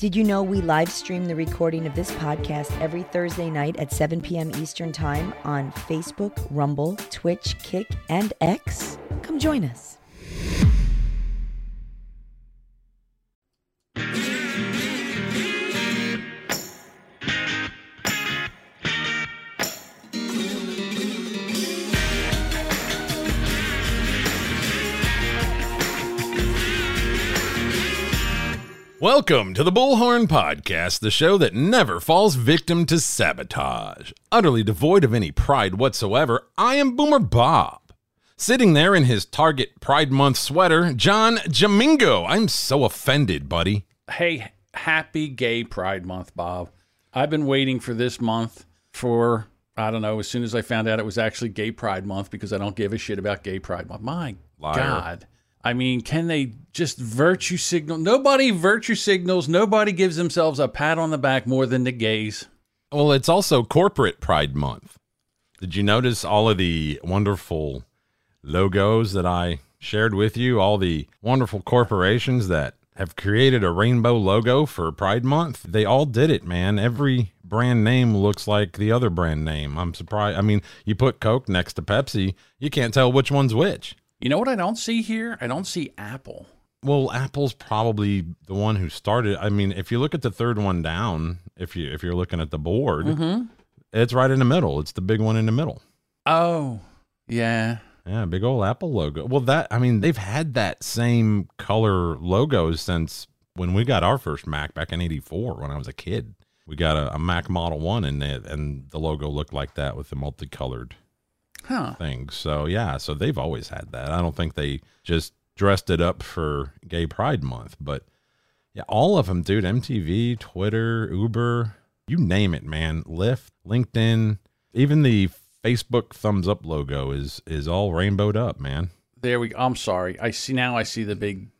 Did you know we live stream the recording of this podcast every Thursday night at 7 p.m. Eastern Time on Facebook, Rumble, Twitch, Kick, and X? Come join us. Welcome to the Bullhorn Podcast, the show that never falls victim to sabotage. Utterly devoid of any pride whatsoever, I am Boomer Bob. Sitting there in his Target Pride Month sweater, John Jamingo. I'm so offended, buddy. Hey, happy Gay Pride Month, Bob. I've been waiting for this month for, I don't know, as soon as I found out it was actually Gay Pride Month because I don't give a shit about Gay Pride Month. My Liar. God. I mean, can they just virtue signal? Nobody virtue signals. Nobody gives themselves a pat on the back more than the gays. Well, it's also Corporate Pride Month. Did you notice all of the wonderful logos that I shared with you? All the wonderful corporations that have created a rainbow logo for Pride Month? They all did it, man. Every brand name looks like the other brand name. I'm surprised. I mean, you put Coke next to Pepsi, you can't tell which one's which. You know what I don't see here? I don't see Apple. Well, Apple's probably the one who started. I mean, if you look at the third one down, if you if you're looking at the board, mm-hmm. it's right in the middle. It's the big one in the middle. Oh, yeah. Yeah, big old Apple logo. Well, that I mean, they've had that same color logo since when we got our first Mac back in '84 when I was a kid. We got a, a Mac Model One, and it, and the logo looked like that with the multicolored Huh. things. So yeah, so they've always had that. I don't think they just dressed it up for Gay Pride Month, but yeah, all of them, dude. MTV, Twitter, Uber, you name it, man. Lyft, LinkedIn, even the Facebook thumbs up logo is is all rainbowed up, man. There we go. I'm sorry. I see now. I see the big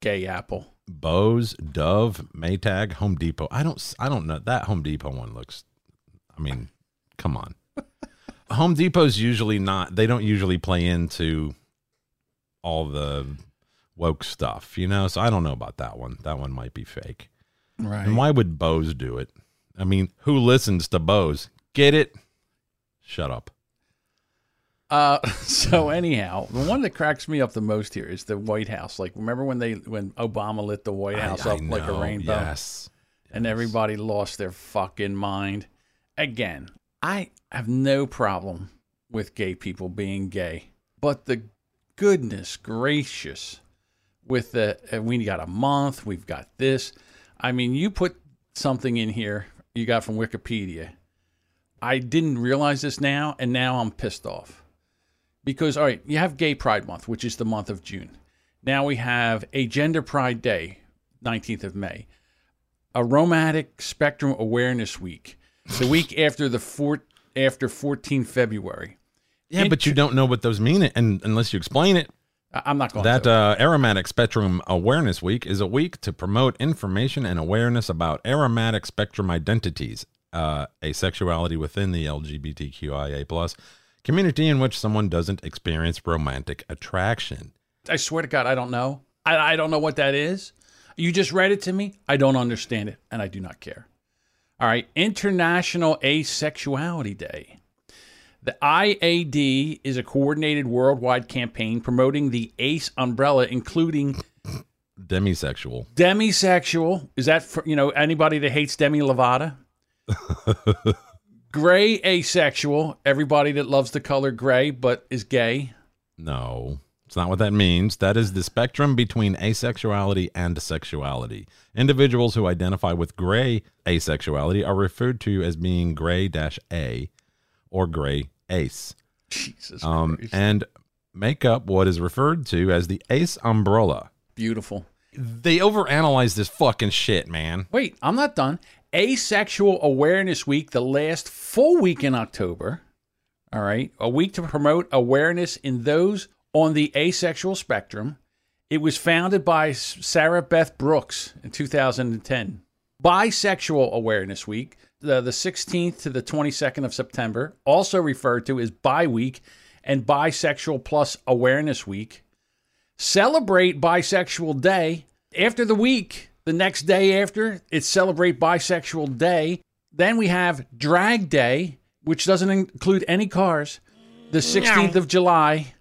gay apple. Bose, Dove, Maytag, Home Depot. I don't I don't know that Home Depot one looks. I mean, come on. Home Depot's usually not. They don't usually play into all the woke stuff, you know. So I don't know about that one. That one might be fake. Right. And why would Bose do it? I mean, who listens to Bose? Get it? Shut up. Uh, so anyhow, the one that cracks me up the most here is the White House. Like, remember when they when Obama lit the White House I- I up like a rainbow, Yes. and everybody lost their fucking mind. Again, I have no problem with gay people being gay, but the goodness gracious, with the uh, we got a month, we've got this. I mean, you put something in here you got from Wikipedia. I didn't realize this now, and now I'm pissed off. Because, all right, you have Gay Pride Month, which is the month of June. Now we have a Gender Pride Day, 19th of May, Aromantic Spectrum Awareness Week, the week after the four, after 14 February. Yeah, but you don't know what those mean, and unless you explain it. I'm not going to That to. uh, Aromantic Spectrum Awareness Week is a week to promote information and awareness about aromantic spectrum identities, uh, asexuality within the LGBTQIA plus community in which someone doesn't experience romantic attraction. I swear to God, I don't know. I, I don't know what that is. You just read it to me. I don't understand it, and I do not care. All right, International Asexuality Day. The IAD is a coordinated worldwide campaign promoting the ACE umbrella, including Demisexual. demisexual. Is that for you know anybody that hates Demi Lovato? gray asexual. Everybody that loves the color gray but is gay. No, it's not what that means. That is the spectrum between asexuality and sexuality. Individuals who identify with gray asexuality are referred to as being gray dash A or gray ace. Jesus um, Christ. and make up what is referred to as the ace umbrella. Beautiful. They overanalyze this fucking shit, man. Wait, I'm not done. Asexual Awareness Week, the last full week in October. All right. A week to promote awareness in those on the asexual spectrum. It was founded by Sarah Beth Brooks in 2010. Bisexual Awareness Week, the, the 16th to the 22nd of September, also referred to as Bi Week and Bisexual Plus Awareness Week. Celebrate Bisexual Day after the week The next day after, it's Celebrate Bisexual Day. Then we have Drag Day, which doesn't include any cars. The 16th of July.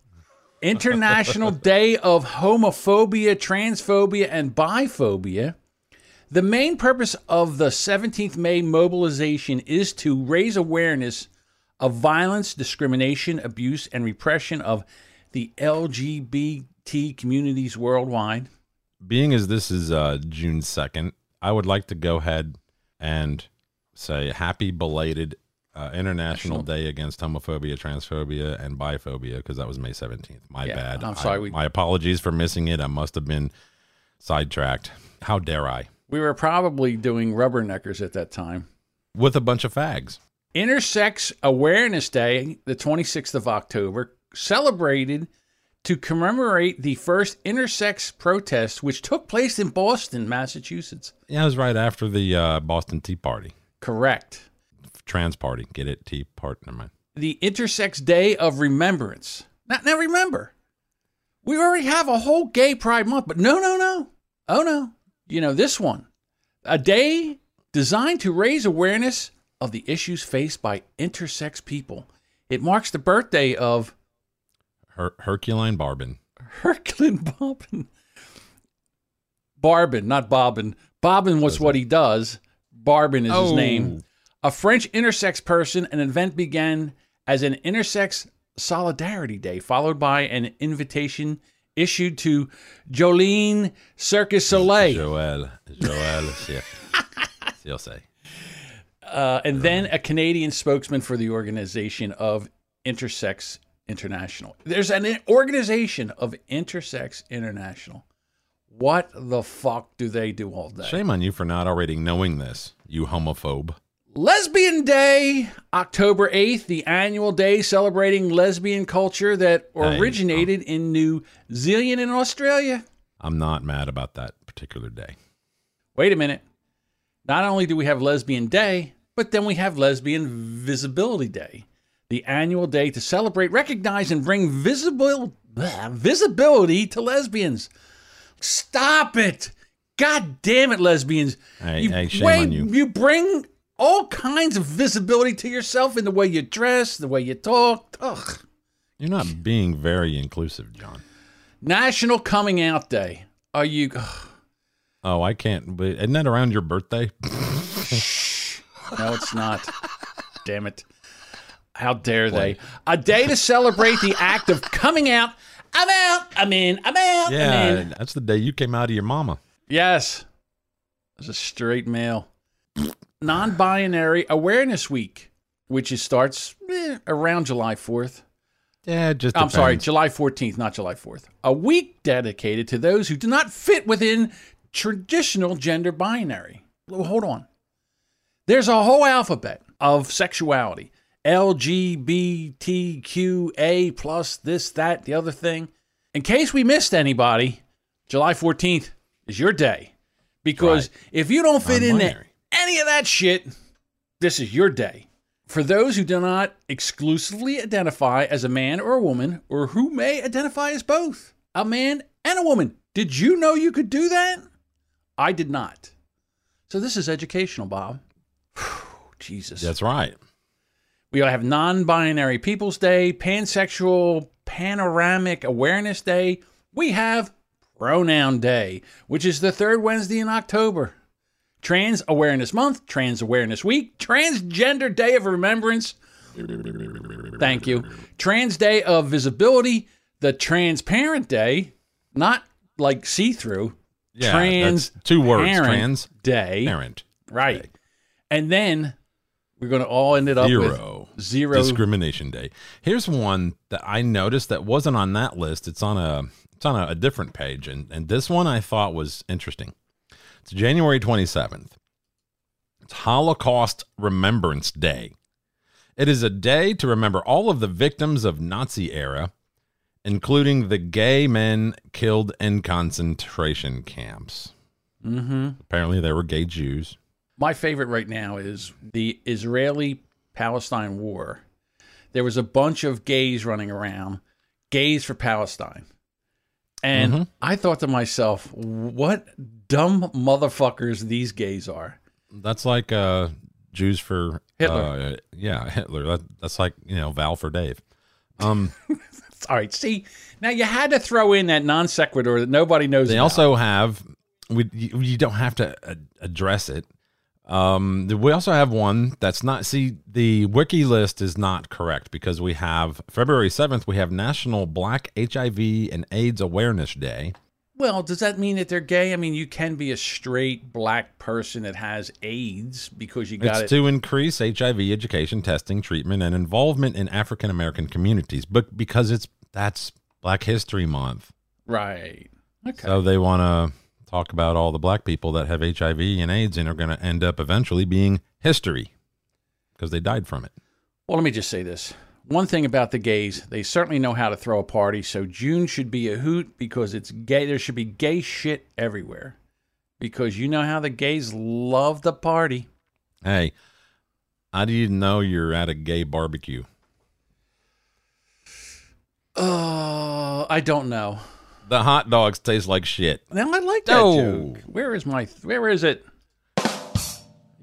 International Day of Homophobia, Transphobia, and Biphobia. The main purpose of the 17th May mobilization is to raise awareness of violence, discrimination, abuse, and repression of the LGBT communities worldwide. Being as this is uh, June 2nd, I would like to go ahead and say happy belated uh, International Day Against Homophobia, Transphobia, and Biphobia because that was May 17th. My Yeah, bad. I'm sorry, I- we- my apologies for missing it. I must have been sidetracked. How dare I? We were probably doing rubberneckers at that time. With a bunch of fags. Intersex Awareness Day, the 26th of October, celebrated to commemorate the first intersex protest, which took place in Boston, Massachusetts. Yeah, it was right after the uh, Boston Tea Party. Correct. Trans Party. Get it? Tea Party. Never mind. The Intersex Day of Remembrance. Now, now remember, we already have a whole gay pride month, but no, no, no. Oh, no. You know, this one, a day designed to raise awareness of the issues faced by intersex people. It marks the birthday of Her- Herculine Barbin. Herculean Bobbin. Barbin, not Bobbin. Bobbin was what he does. Barbin is his Oh. name. A French intersex person, an event began as an intersex solidarity day, followed by an invitation issued to Jolene Circus Soleil, si- si- say. uh, and then a Canadian spokesman for the organization of Intersex International. There's an organization of Intersex International. What the fuck do they do all day? Shame on you for not already knowing this, you homophobe. Lesbian Day, October 8th, the annual day celebrating lesbian culture that Hey, originated in New Zealand and Australia. I'm not mad about that particular day. Wait a minute. Not only do we have Lesbian Day, but then we have Lesbian Visibility Day, the annual day to celebrate, recognize, and bring visible blah, visibility to lesbians. Stop it! God damn it, lesbians! Hey, hey, shame wait, on you. You bring all kinds of visibility to yourself in the way you dress, the way you talk. Ugh. You're not being very inclusive, John. National Coming Out Day. Are you? Oh, I can't. But isn't that around your birthday? No, it's not. Damn it. How dare they? A day to celebrate the act of coming out. I'm out. I'm in. I'm out. I'm Yeah, in. that's the day you came out of your mama. Yes. As a straight male. Non binary Awareness Week, which is, starts eh, around July 4th. Yeah, just I'm sorry. July 14th, not July 4th. A week dedicated to those who do not fit within traditional gender binary. Well, hold on. There's a whole alphabet of sexuality. LGBTQA plus this, that, the other thing. In case we missed anybody, July 14th is your day. Because if you don't fit into Non-binary. Any of that shit, this is your day. For those who do not exclusively identify as a man or a woman, or who may identify as both, a man and a woman. Did you know you could do that? I did not. So this is educational, Bob. Jesus. That's right. We have non binary People's Day, Pansexual Panoramic Awareness Day. We have Pronoun Day, which is the third Wednesday in October. Trans Awareness Month, Trans Awareness Week, Transgender Day of Remembrance. Thank you. Trans Day of Visibility, the Transparent Day, not like see through. Yeah, trans that's two words. Trans Day. parent. Right. And then we're going to all end it up zero. Discrimination Day. Here's one that I noticed that wasn't on that list. It's on a it's on a, a different page, and and this one I thought was interesting. It's January 27th. It's Holocaust Remembrance Day. It is a day to remember all of the victims of Nazi era, including the gay men killed in concentration camps. hmm Apparently, they were gay Jews. My favorite right now is the Israeli Palestine war. There was a bunch of gays running around, gays for Palestine. And Mm-hmm. I thought to myself, what dumb motherfuckers these gays are. That's like uh, Jews for Hitler. Uh, yeah, Hitler. That, that's like you know Val for Dave. Um, All right, see, now you had to throw in that non sequitur that nobody knows. they about. also have. We you, you don't have to uh, address it. Um, we also have one that's not. See, the wiki list is not correct because we have February seventh. We have National Black HIV and AIDS Awareness Day. Well, does that mean that they're gay? I mean, you can be a straight black person that has AIDS because you got It's it. to increase HIV education, testing, treatment, and involvement in African American communities. But because it's that's Black History Month, right. Okay. so they want to talk about all the black people that have HIV and AIDS and are going to end up eventually being history because they died from it. Well, let me just say this. One thing about the gays, they certainly know how to throw a party. So June should be a hoot because it's gay. There should be gay shit everywhere because you know how the gays love the party. Hey, how do you know you're at a gay barbecue? Oh, I don't know. The hot dogs taste like shit. Now I like that No. joke. Where is my? Where is it?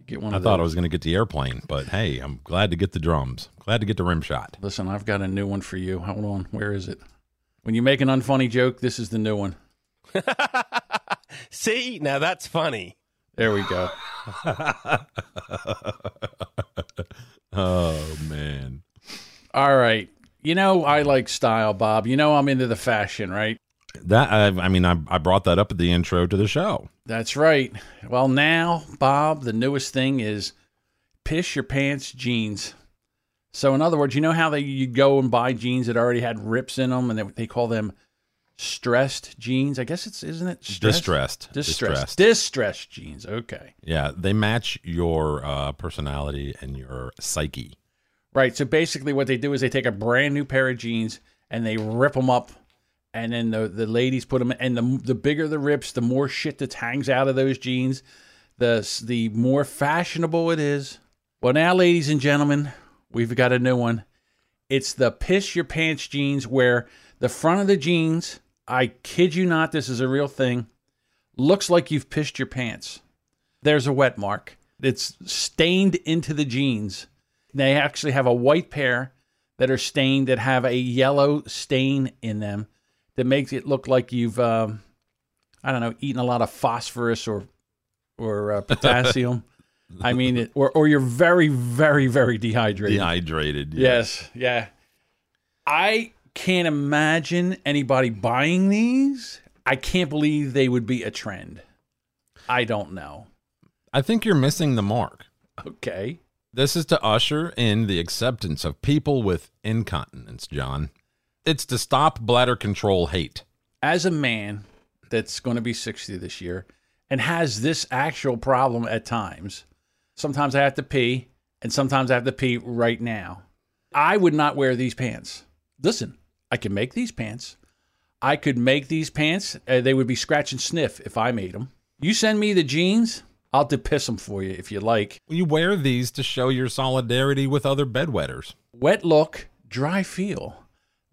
Get one I of thought I was going to get the airplane, but hey, I'm glad to get the drums. Glad to get the rim shot. Listen, I've got a new one for you. Hold on. Where is it? When you make an unfunny joke, this is the new one. See, now that's funny. There we go. Oh man. All right. You know I like style, Bob. You know I'm into the fashion, right? That I, I mean, I, I brought that up at the intro to the show. That's right. Well, now, Bob, the newest thing is piss your pants jeans. So, in other words, you know how they you go and buy jeans that already had rips in them, and they, they call them stressed jeans. I guess it's isn't it stressed? Distressed. Distressed. Distressed jeans. Okay. Yeah, they match your uh, personality and your psyche. Right. So basically, what they do is they take a brand new pair of jeans and they rip them up, and then the the ladies put them. And the the bigger the rips, the more shit that hangs out of those jeans, the the more fashionable it is. Well, now, ladies and gentlemen, we've got a new one. It's the piss your pants jeans, where the front of the jeans, I kid you not, this is a real thing, looks like you've pissed your pants. There's a wet mark. It's stained into the jeans. They actually have a white pair that are stained that have a yellow stain in them that makes it look like you've, um, I don't know, eaten a lot of phosphorus or or uh, potassium. I mean, it, or or you're very, very, very dehydrated. Dehydrated. yeah. Yes, yeah. I can't imagine anybody buying these. I can't believe they would be a trend. I don't know. I think you're missing the mark. Okay. This is to usher in the acceptance of people with incontinence, John. It's to stop bladder control hate. As a man that's going to be 60 this year and has this actual problem at times, sometimes I have to pee and sometimes I have to pee right now. I would not wear these pants. Listen, I can make these pants. I could make these pants. Uh, they would be scratch and sniff if I made them. You send me the jeans, I'll depiss them for you if you like. You wear these to show your solidarity with other bedwetters. Wet look, dry feel.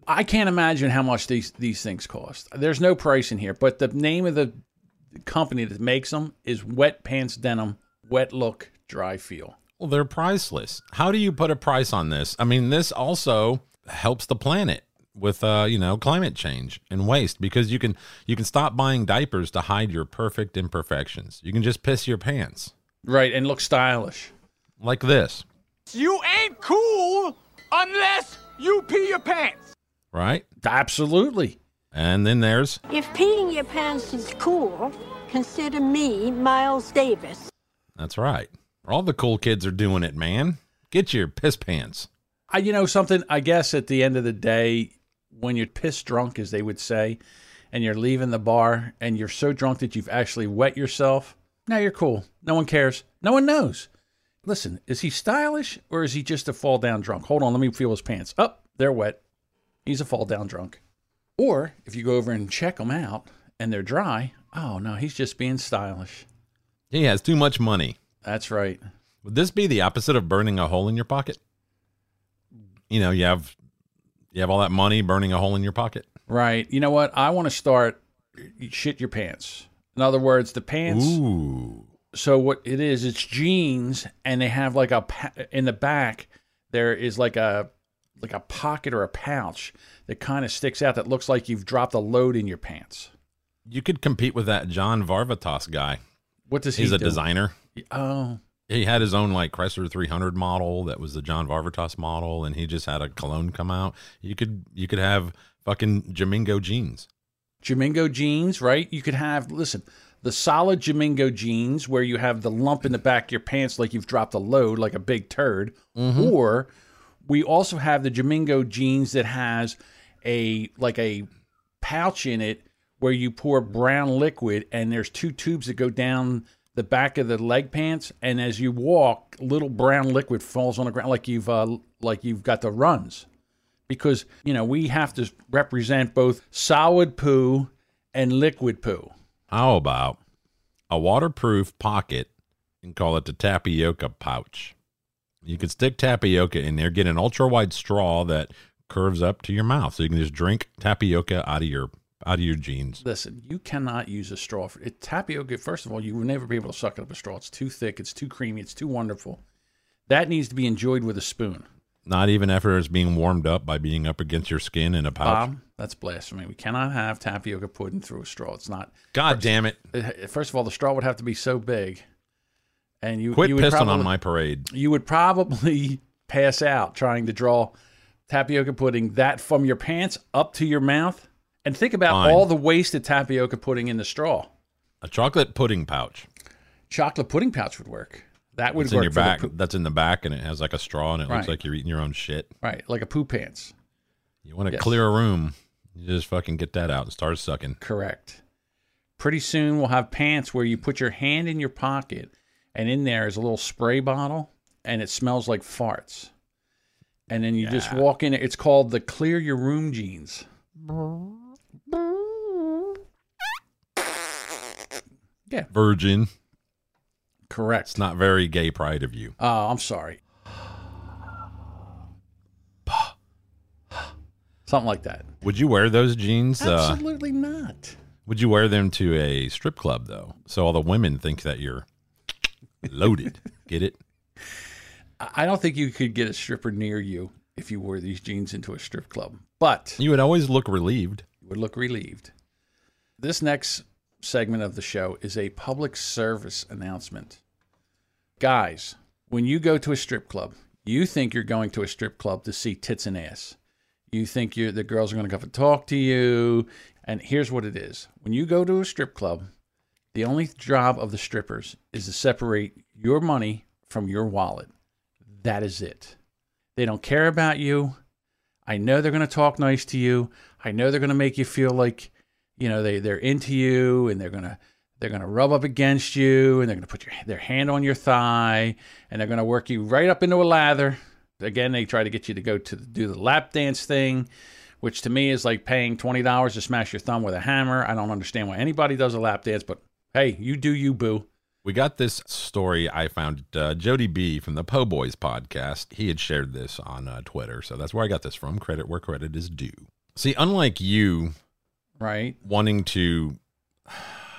I can't imagine how much these these things cost. There's no price in here, but the name of the company that makes them is Wet Pants Denim. Wet look, dry feel. Well, they're priceless. How do you put a price on this? I mean, this also helps the planet with uh, you know, climate change and waste because you can you can stop buying diapers to hide your perfect imperfections. You can just piss your pants Right, and look stylish. like this, You ain't cool unless you pee your pants. Right? Absolutely. And then there's If peeing your pants is cool, consider me Miles Davis. that's right. All the cool kids are doing it, man. Get your piss pants. I, you know something. I guess at the end of the day, when you're piss drunk, as they would say, and you're leaving the bar, and you're so drunk that you've actually wet yourself, now you're cool. No one cares. No one knows. Listen, is he stylish or is he just a fall down drunk? Hold on, let me feel his pants. Up, oh, they're wet. He's a fall down drunk. Or if you go over and check them out and they're dry, oh no, he's just being stylish. He has too much money. That's right. Would this be the opposite of burning a hole in your pocket? You know, you have you have all that money burning a hole in your pocket. Right. You know what? I want to start shit your pants. In other words, the pants. Ooh. So what it is, it's jeans, and they have like a pa- in the back. There is like a like a pocket or a pouch that kind of sticks out that looks like you've dropped a load in your pants. You could compete with that John Varvatos guy. What does he He's a do? designer. Oh, He had his own like Chrysler 300 model that was the John Varvatos model, and he just had a cologne come out. You could you could have fucking Jamingo jeans. Jamingo jeans, right? You could have listen the solid Jamingo jeans where you have the lump in the back of your pants like you've dropped a load, like a big turd, mm-hmm. or we also have the Jamingo jeans that has a like a pouch in it where you pour brown liquid and there's two tubes that go down the back of the leg pants. And as you walk little brown liquid falls on the ground like you've uh, like you've got the runs. Because you know we have to represent both solid poo and liquid poo. How about a waterproof pocket and call it the tapioca pouch? You could stick tapioca in there, get an ultra wide straw that curves up to your mouth, so you can just drink tapioca out of your out of your jeans. listen you cannot use a straw for it tapioca first of all you will never be able to suck it up a straw it's too thick it's too creamy it's too wonderful that needs to be enjoyed with a spoon Not even after it's being warmed up by being up against your skin in a pouch. Bob, that's blasphemy. We cannot have tapioca pudding through a straw. It's not. God damn it! uh, First of all, the straw would have to be so big, and you Quit you would pissing probably, on my parade. You would probably pass out trying to draw tapioca pudding that from your pants up to your mouth, and think about Fine. all the wasted tapioca pudding in the straw. A chocolate pudding pouch. Chocolate pudding pouch would work. That would It's work in your back. That's in the back, and it has like a straw, and it Right. looks like you're eating your own shit. right, like a poo pants. You want to Yes. clear a room? You just fucking get that out and start sucking. Correct. Pretty soon we'll have pants where you put your hand in your pocket and in there is a little spray bottle and it smells like farts. And then you just walk in. It's called the clear your room jeans. Yeah, Virgin. correct. It's not very gay pride of you. Oh, I'm sorry. Something like that. Would you wear those jeans? Uh, Absolutely not. would you wear them to a strip club though, so all the women think that you're loaded? Get it? I don't think you could get a stripper near you if you wore these jeans into a strip club. But You would always look relieved. you would look relieved. This next segment of the show is a public service announcement. Guys, when you go to a strip club, you think you're going to a strip club to see tits and ass. You think you're, the girls are going to come and talk to you. And here's what it is when you go to a strip club, the only job of the strippers is to separate your money from your wallet. That is it. They don't care about you. I know they're going to talk nice to you. I know they're going to make you feel like, you know, they they're into you and they're going to they're going to rub up against you and they're going to put your, their hand on your thigh and they're going to work you right up into a lather. Again, they try to get you to go to do the lap dance thing, which to me is like paying $20 to smash your thumb with a hammer. I don't understand why anybody does a lap dance, but hey, you do you, boo. We got this story I found. Uh, Jody B from the Po Boys podcast. He had shared this on uh, Twitter, so that's where I got this from. Credit where credit is due. See, unlike you Right? wanting to,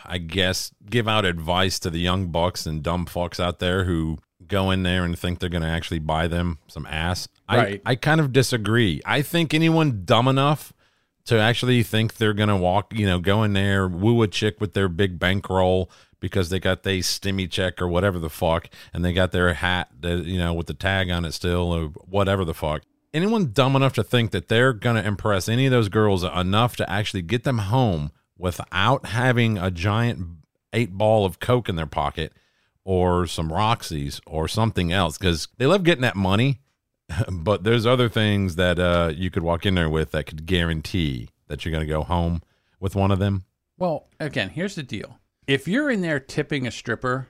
I guess, give out advice to the young bucks and dumb fucks out there who go in there and think they're going to actually buy them some ass. Right. I, I kind of disagree. I think anyone dumb enough to actually think they're going to walk, you know, go in there, woo a chick with their big bankroll because they got they stimmy check or whatever the fuck, and they got their hat, that, you know, with the tag on it still or whatever the fuck. Anyone dumb enough to think that they're going to impress any of those girls enough to actually get them home without having a giant eight ball of coke in their pocket or some Roxy's or something else because they love getting that money. but there's other things that uh, you could walk in there with that could guarantee that you're going to go home with one of them. Well, again, here's the deal. If you're in there tipping a stripper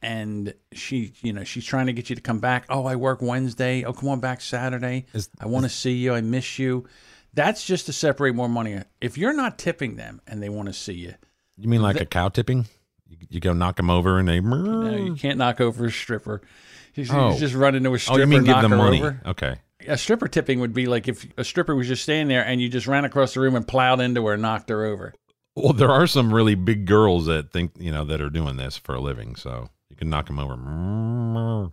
and she, you know, she's trying to get you to come back, oh, I work Wednesday. Oh, come on back Saturday. Is- I want to see you. I miss you. That's just to separate more money. If you're not tipping them and they want to see you, You mean like a cow tipping? You, you go knock them over and they. no, you can't knock over a stripper. He's, Oh. he's just running to a Oh, stripper you mean give them money? over. Okay. a stripper tipping would be like if a stripper was just standing there and you just ran across the room and plowed into her and knocked her over. Well, there are some really big girls that think you know that are doing this for a living, so you can knock them over.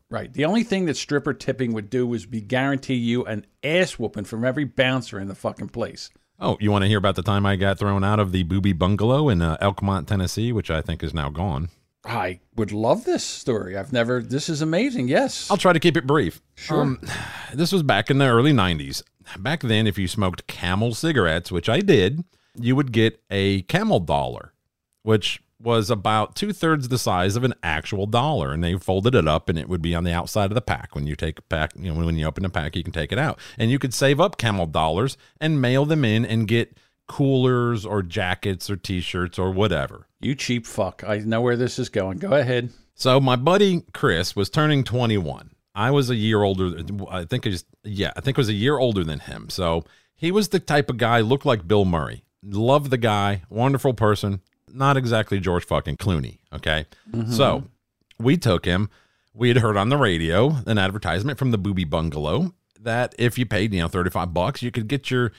Right. The only thing that stripper tipping would do was be guarantee you an ass whooping from every bouncer in the fucking place. Oh, you want to hear about the time I got thrown out of the Booby Bungalow in uh, Elkmont, Tennessee, which I think is now gone? I would love this story. I've never. This is amazing. Yes. I'll try to keep it brief. Sure. Um, this was back in the early 90s. Back then, if you smoked camel cigarettes, which I did, you would get a camel dollar, which was about two thirds the size of an actual dollar. And they folded it up and it would be on the outside of the pack. When you take a pack, you know, when you open a pack, you can take it out. And you could save up camel dollars and mail them in and get coolers or jackets or t shirts or whatever. you cheap fuck. I know where this is going. Go ahead. So my buddy Chris was turning 21. I was a year older. I think it was, yeah, I think it was a year older than him. So he was the type of guy, looked like Bill Murray. Love the guy, wonderful person. Not exactly George fucking Clooney. Okay. Mm-hmm. So we took him. We had heard on the radio an advertisement from the Booby Bungalow that if you paid, you know, 35 bucks, you could get your,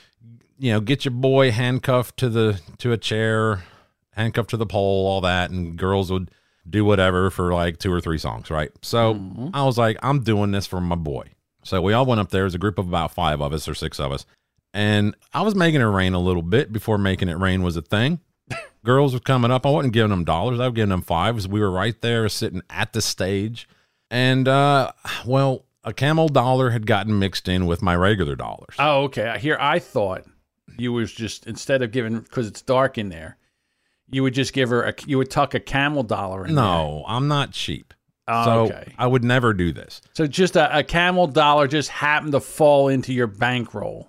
you know, get your boy handcuffed to the, to a chair, handcuffed to the pole, all that. And girls would do whatever for like two or three songs. Right. So I was like, I'm doing this for my boy. So we all went up there as a group of about five of us or six of us. And I was making it rain a little bit before making it rain was a thing. Girls were coming up. I wasn't giving them dollars. I was giving them fives. We were right there sitting at the stage. And, uh, well, a camel dollar had gotten mixed in with my regular dollars. Oh, okay. Here, I thought you was just instead of giving because it's dark in there, you would just give her a. You would tuck a camel dollar in. no, I'm not cheap. there. so Oh, okay. I would never do this. So just a, a camel dollar just happened to fall into your bankroll.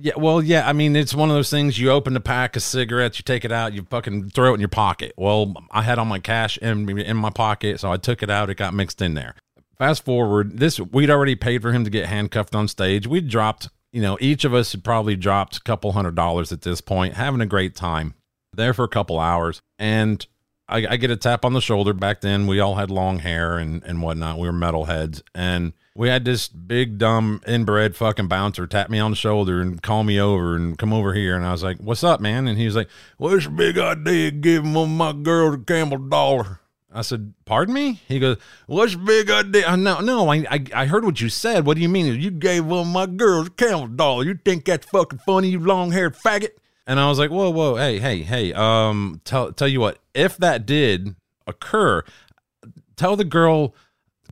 Yeah, well, yeah. I mean, it's one of those things. You open a pack of cigarettes, you take it out, you fucking throw it in your pocket. Well, I had all my cash in in my pocket, so I took it out. It got mixed in there. Fast forward, this we'd already paid for him to get handcuffed on stage. We dropped, you know, each of us had probably dropped a couple hundred dollars at this point, having a great time there for a couple hours, and. I, I get a tap on the shoulder. Back then, we all had long hair and, and whatnot. We were metalheads. And we had this big, dumb, inbred fucking bouncer tap me on the shoulder and call me over and come over here. And I was like, What's up, man? And he was like, What's your big idea giving one of my girls a camel dollar? I said, Pardon me? He goes, What's big idea? No, no, I, I, I heard what you said. What do you mean? You gave one of my girls a camel doll. You think that's fucking funny, you long haired faggot? And I was like, whoa, whoa, hey, hey, hey. Um, tell tell you what, if that did occur, tell the girl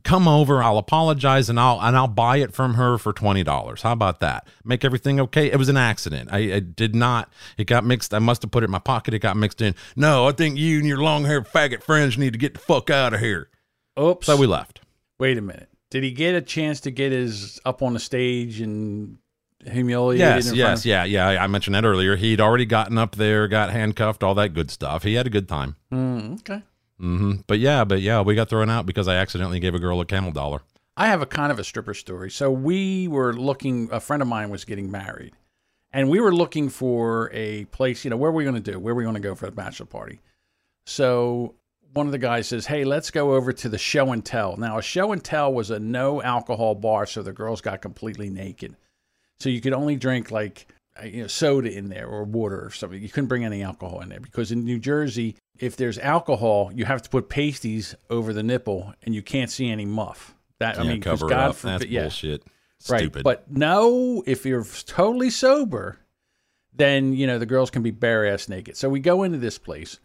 come over. I'll apologize and I'll and I'll buy it from her for twenty dollars. How about that? Make everything okay. It was an accident. I, I did not. It got mixed. I must have put it in my pocket. It got mixed in. No, I think you and your long haired faggot friends need to get the fuck out of here. Oops. So we left. Wait a minute. Did he get a chance to get his up on the stage and humiliated? Yes, in yes, yeah, yeah. I mentioned that earlier. He'd already gotten up there, got handcuffed, all that good stuff. He had a good time. Mm, okay. Hmm But yeah, but yeah, we got thrown out because I accidentally gave a girl a camel dollar. I have a kind of a stripper story. So we were looking. A friend of mine was getting married, and we were looking for a place. You know, where are we going to do? Where are we going to go for the bachelor party? So one of the guys says, "Hey, let's go over to the show and tell." Now, a show and tell was a no alcohol bar, so the girls got completely naked. So you could only drink like Uh, you know soda in there or water or something. You couldn't bring any alcohol in there because in New Jersey, if there's alcohol, you have to put pasties over the nipple, and you can't see any muff. That I Yeah, mean, cover it God up. forbid, That's yeah, bullshit. right. Stupid. But no, if you're totally sober, then you know the girls can be bare ass naked. So we go into this place,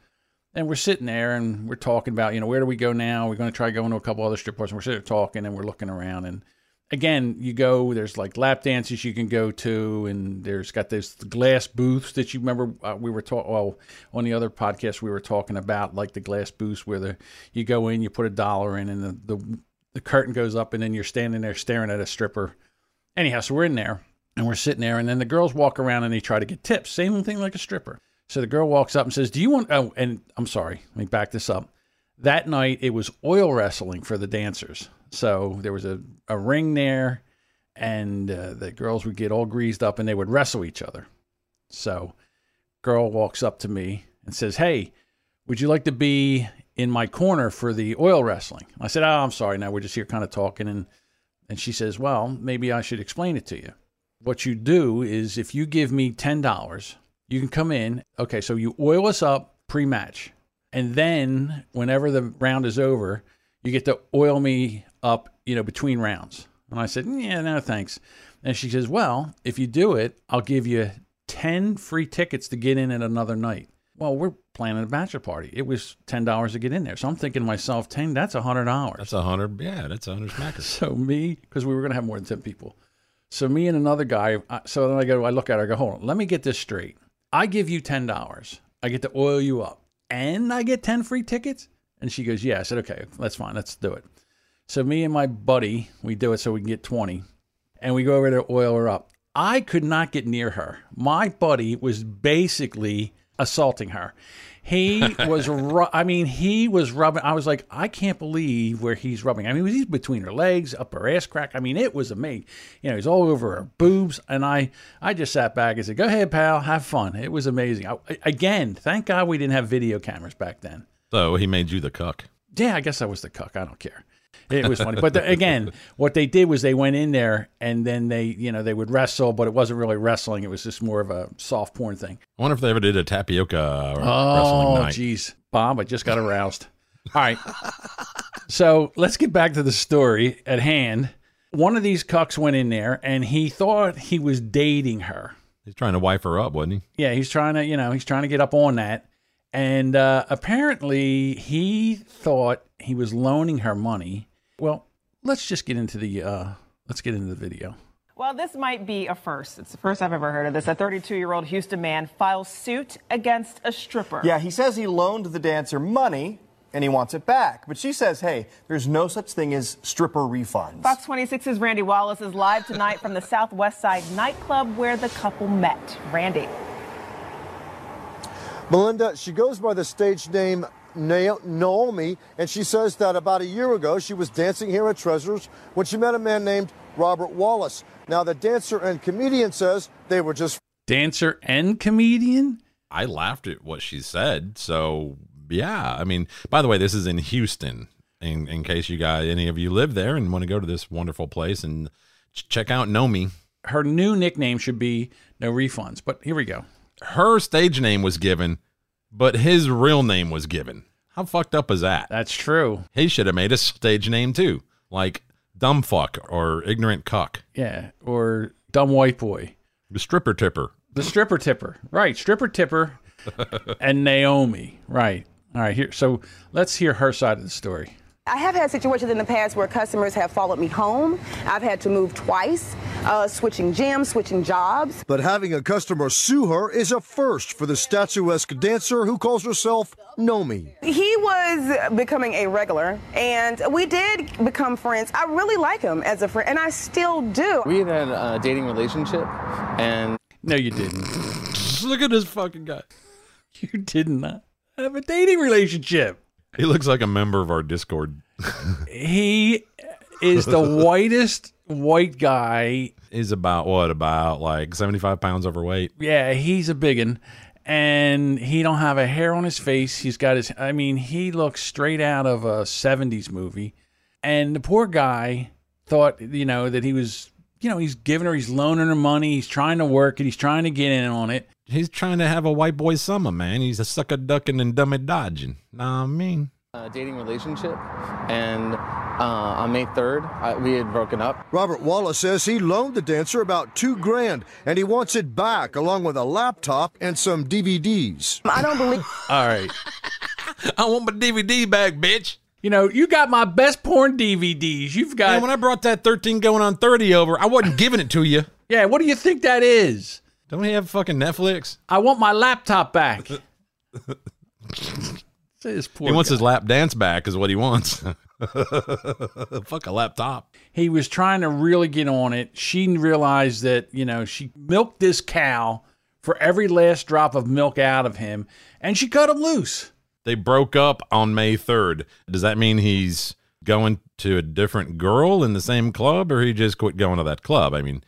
and we're sitting there and we're talking about you know where do we go now? We're going to try going to a couple other strip bars, and we're sitting there talking and we're looking around and. Again, you go. There's like lap dances you can go to, and there's got those glass booths that you remember uh, we were talking. Well, on the other podcast we were talking about like the glass booths where the you go in, you put a dollar in, and the the, the curtain goes up, and then you're standing there staring at a stripper Anyhow, so we're in there and we're sitting there, and then the girls walk around and they try to get tips. Same thing like a stripper. So the girl walks up and says, Do you want, oh, and I'm sorry, let me back this up. That night it was oil wrestling for the dancers. So there was a, a ring there, and uh, the girls would get all greased up and they would wrestle each other. So girl walks up to me and says, Hey, would you like to be in my corner for the oil wrestling? I said, Oh, I'm sorry. Now we're just here kind of talking. And And she says, Well, maybe I should explain it to you. What you do is if you give me $10, you can come in. Okay, so you oil us up pre match. And then whenever the round is over, you get to oil me up, you know, between rounds. And I said, Yeah, no, thanks. And she says, Well, if you do it, I'll give you 10 free tickets to get in at another night. Well, we're planning a bachelor party. It was $10 to get in there. So I'm thinking to myself, 10, that's $100. That's a hundred. Yeah, that's a hundred smackers. So me, because we were going to have more than 10 people. So me and another guy, so then I go, I look at her, I go, hold on, let me get this straight. I give you $10. I get to oil you up and I get 10 free tickets? And she goes, yeah. I said, okay, that's fine. Let's do it. So me and my buddy, we do it so we can get 20 and we go over to oil her up. I could not get near her. My buddy was basically assaulting her. He was, ru- I mean, he was rubbing. I was like, I can't believe where he's rubbing. I mean, he's between her legs, up her ass crack. I mean, it was amazing. You know, he's all over her boobs, and I, I just sat back and said, "Go ahead, pal, have fun." It was amazing. I, again, thank God we didn't have video cameras back then. So he made you the cuck. Yeah, I guess I was the cuck. I don't care. It was funny, but the, again, what they did was they went in there and then they, you know, they would wrestle, but it wasn't really wrestling. It was just more of a soft porn thing. I wonder if they ever did a tapioca uh, oh, wrestling Oh, night. jeez, Bob, I just got aroused. All right, so let's get back to the story at hand. One of these cucks went in there and he thought he was dating her. He's trying to wife her up, wasn't he? Yeah, he's trying to, you know, he's trying to get up on that. And uh, apparently he thought he was loaning her money. Well, let's just get into the uh, let's get into the video. Well, this might be a first. It's the first I've ever heard of this. A 32 year old Houston man files suit against a stripper. Yeah, he says he loaned the dancer money and he wants it back. But she says, hey, there's no such thing as stripper refunds. Fox 26's Randy Wallace is live tonight from the Southwest Side nightclub where the couple met. Randy. Melinda, she goes by the stage name Naomi, and she says that about a year ago she was dancing here at Treasures when she met a man named Robert Wallace. Now, the dancer and comedian says they were just Dancer and comedian. I laughed at what she said. So yeah, I mean, by the way, this is in Houston. In in case you guys, any of you live there and want to go to this wonderful place and ch- check out Nomi. Her new nickname should be no refunds. But here we go. Her stage name was given, but his real name was given. How fucked up is that? That's true. He should have made a stage name too, like dumb fuck or ignorant cuck, Yeah, or dumb white boy. the stripper tipper. The stripper tipper. Right, stripper tipper and Naomi. Right. All right, here so let's hear her side of the story. I have had situations in the past where customers have followed me home. I've had to move twice, uh, switching gyms, switching jobs. But having a customer sue her is a first for the statuesque dancer who calls herself Nomi. He was becoming a regular, and we did become friends. I really like him as a friend, and I still do. We had had a dating relationship, and No, you didn't. Look at this fucking guy. You did not have a dating relationship. He looks like a member of our Discord. He is the whitest white guy. He's about what? About like seventy five pounds overweight. Yeah, he's a biggin. And he don't have a hair on his face. He's got his I mean, he looks straight out of a 70s movie. And the poor guy thought, you know, that he was, you know, he's giving her, he's loaning her money, he's trying to work it, he's trying to get in on it. He's trying to have a white boy summer, man. He's a sucker ducking and dummy dodging. Nah, I mean, a dating relationship, and uh, on May 3rd, I, we had broken up. Robert Wallace says he loaned the dancer about two grand and he wants it back along with a laptop and some DVDs. I don't believe. All right. I want my DVD back, bitch. You know, you got my best porn DVDs. You've got Man, when I brought that thirteen going on thirty over, I wasn't giving it to you. Yeah, what do you think that is? Don't he have fucking Netflix? I want my laptop back. This poor he wants guy. his lap dance back, is what he wants. Fuck a laptop. he was trying to really get on it. She realized that, you know, she milked this cow for every last drop of milk out of him, and she cut him loose. They broke up on May 3rd. Does that mean he's going to a different girl in the same club or he just quit going to that club? I mean,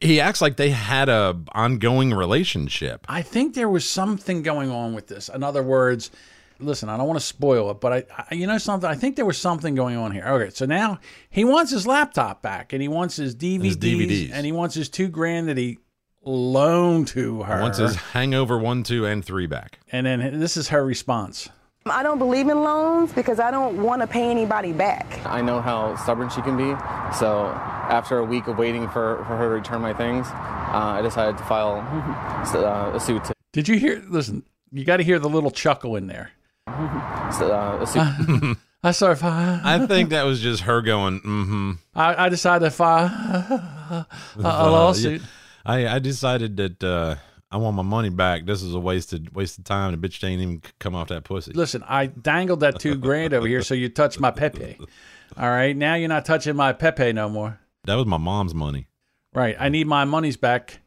he acts like they had a ongoing relationship. I think there was something going on with this. In other words, listen, I don't want to spoil it, but I, I, you know something. I think there was something going on here. Okay, so now he wants his laptop back, and he wants his DVDs, His DVDs. and he wants his two grand that he loaned to her. He Wants his Hangover one, two, and three back. and then this is her response. I don't believe in loans because I don't want to pay anybody back. I know how stubborn she can be, so after a week of waiting for, for her to return my things, uh, I decided to file uh, a suit. Did you hear? Listen, you got to hear the little chuckle in there. Uh, a suit. I started. Fi- I think that was just her going, mm-hmm. I, I decided to file a, a lawsuit. I, I decided that uh, I want my money back. This is a wasted wasted time. The bitch ain't even come off that pussy. Listen, I dangled that two grand over here so you touch my Pepe. All right, now you're not touching my Pepe no more. That was my mom's money. Right, I need my monies back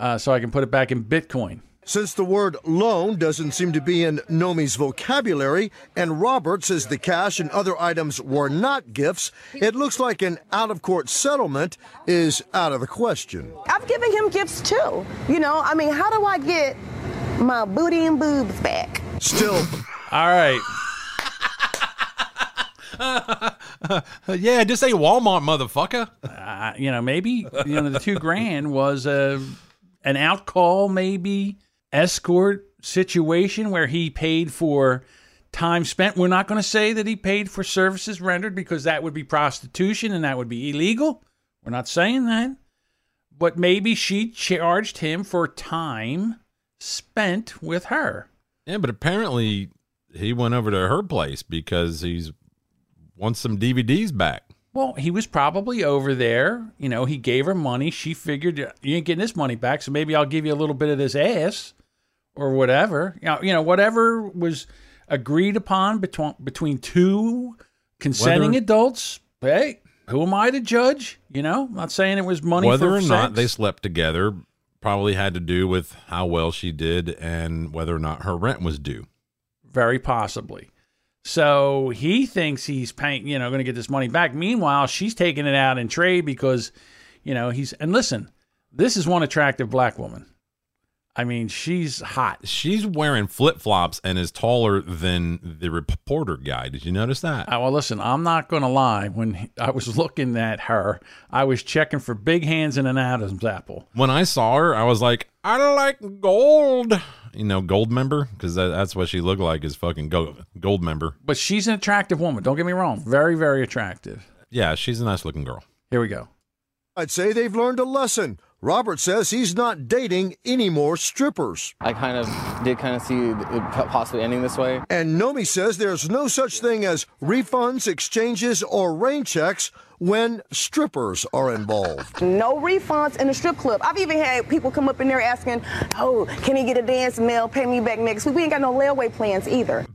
uh, so I can put it back in Bitcoin. Since the word loan doesn't seem to be in Nomi's vocabulary, and Robert says the cash and other items were not gifts, it looks like an out of court settlement is out of the question. I've given him gifts too. You know, I mean, how do I get my booty and boobs back? Still, All right. yeah, just say Walmart, motherfucker. Uh, you know, maybe you know the two grand was a an outcall, maybe escort situation where he paid for time spent. We're not going to say that he paid for services rendered because that would be prostitution and that would be illegal. We're not saying that. But maybe she charged him for time spent with her. Yeah, but apparently he went over to her place because he's wants some DVDs back. Well, he was probably over there. You know, he gave her money. She figured you ain't getting this money back, so maybe I'll give you a little bit of this ass or whatever. You know, you know whatever was agreed upon between between two consenting Whether- adults. Hey, who am I to judge? You know, I'm not saying it was money Whether or not they slept together probably had to do with how well she did and whether or not her rent was due. Very possibly. So he thinks he's paying, you know, going to get this money back. Meanwhile, she's taking it out in trade because, you know, he's, and listen, this is one attractive black woman. I mean, she's hot. She's wearing flip flops and is taller than the reporter guy. Did you notice that? Uh, well, listen, I'm not going to lie. When I was looking at her, I was checking for big hands and an Adam's apple. When I saw her, I was like, I like gold. You know, Goldmember? Because that, that's what she looked like is fucking gold, Goldmember. But she's an attractive woman. Don't get me wrong. Very, very attractive. Yeah, she's a nice looking girl. Here we go. I'd say they've learned a lesson. Robert says he's not dating any more strippers. I kind of did kind of see it possibly ending this way. And Nomi says there's no such thing as refunds, exchanges, or rain checks when strippers are involved. No refunds in the strip club. I've even had people come up in there asking, "Oh, can he get a dance mail? Pay me back next week." We ain't got no layaway plans either.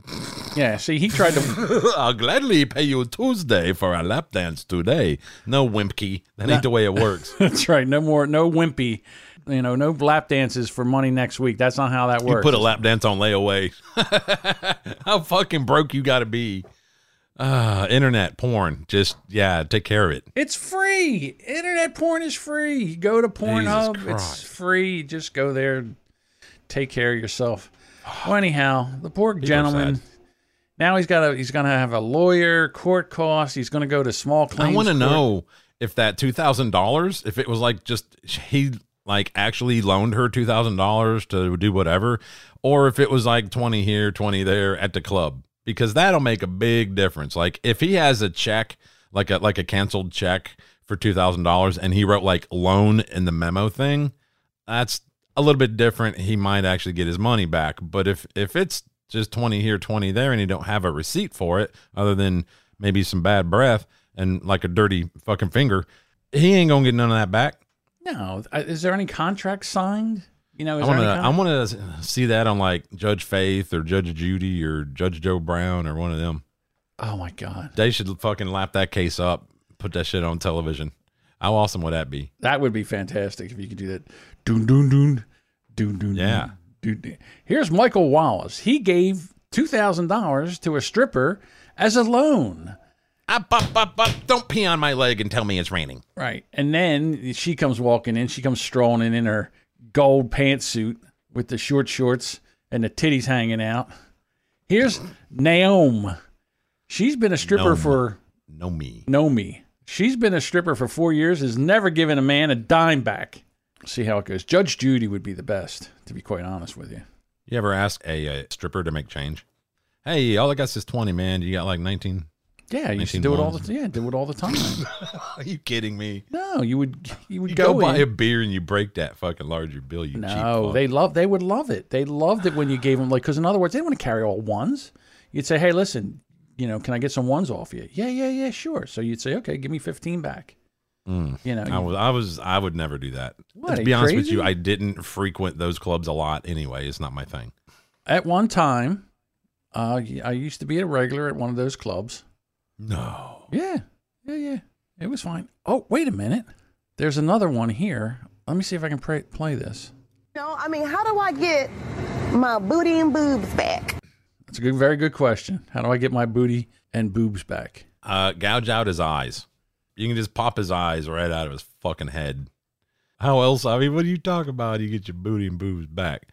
Yeah, see, he tried to. I'll gladly pay you Tuesday for a lap dance today. No wimpy. That ain't the way it works. That's right. No more, no wimpy. You know, no lap dances for money next week. That's not how that works. You put a lap dance on layaway. How fucking broke you got to be? Uh, internet porn. Just yeah, take care of it. It's free. Internet porn is free. You go to Pornhub. It's free. Just go there. Take care of yourself. Well, anyhow, the poor are gentleman. Now he's got a. He's gonna have a lawyer, court costs. He's gonna go to small claims. I want to know if that two thousand dollars, if it was like just he like actually loaned her two thousand dollars to do whatever, or if it was like twenty here, twenty there at the club, because that'll make a big difference. Like if he has a check, like a like a canceled check for two thousand dollars, and he wrote like loan in the memo thing, that's a little bit different. He might actually get his money back. But if if it's just 20 here, 20 there, and he don't have a receipt for it, other than maybe some bad breath and like a dirty fucking finger, he ain't gonna get none of that back. No, Uh, is there any contract signed? You know, is I want to, I want to see that on like Judge Faith or Judge Judy or Judge Joe Brown or one of them. Oh my god, They should fucking lap that case up, put that shit on television. How awesome would that be? that would be fantastic if you could do that. Doon doon doon, doon doon. Yeah. Doon, doon. Here's Michael Wallace. He gave two thousand dollars to a stripper as a loan. Up, up, up, up. Don't pee on my leg and tell me it's raining. Right. And then she comes walking in. She comes strolling in in her gold pantsuit with the short shorts and the titties hanging out. Here's Naomi. She's been a stripper Naomi. for No me. Nomi. She's been a stripper for four years, has never given a man a dime back. See how it goes. Judge Judy would be the best, to be quite honest with you. You ever ask a, uh stripper to make change? Hey, all I got is twenty, man. You got like nineteen. Yeah, you used to do it all the yeah, do it all the time. Are you kidding me? no, you would you would You go, go, buy in. a beer and you break that fucking larger bill. You cheap No, they love. They would love it. They loved it when you gave them like because in other words, they didn't want to carry all ones. You'd say, "Hey, listen, you know, can I get some ones off you?" Yeah, yeah, yeah, sure. So you'd say, "Okay, give me fifteen back." Mm. You know, I was, I was, I would never do that. What, to be honest with you. I didn't frequent those clubs a lot anyway. It's not my thing. At one time, uh, I used to be a regular at one of those clubs. No. Yeah, yeah, yeah. It was fine. Oh, wait a minute. There's another one here. Let me see if I can pray, play this. No, I mean, how do I get my booty and boobs back? That's a good, very good question. How do I get my booty and boobs back? Uh, gouge out his eyes. You can just pop his eyes right out of his fucking head. How else? I mean, what are you talking about? You get your booty and boobs back.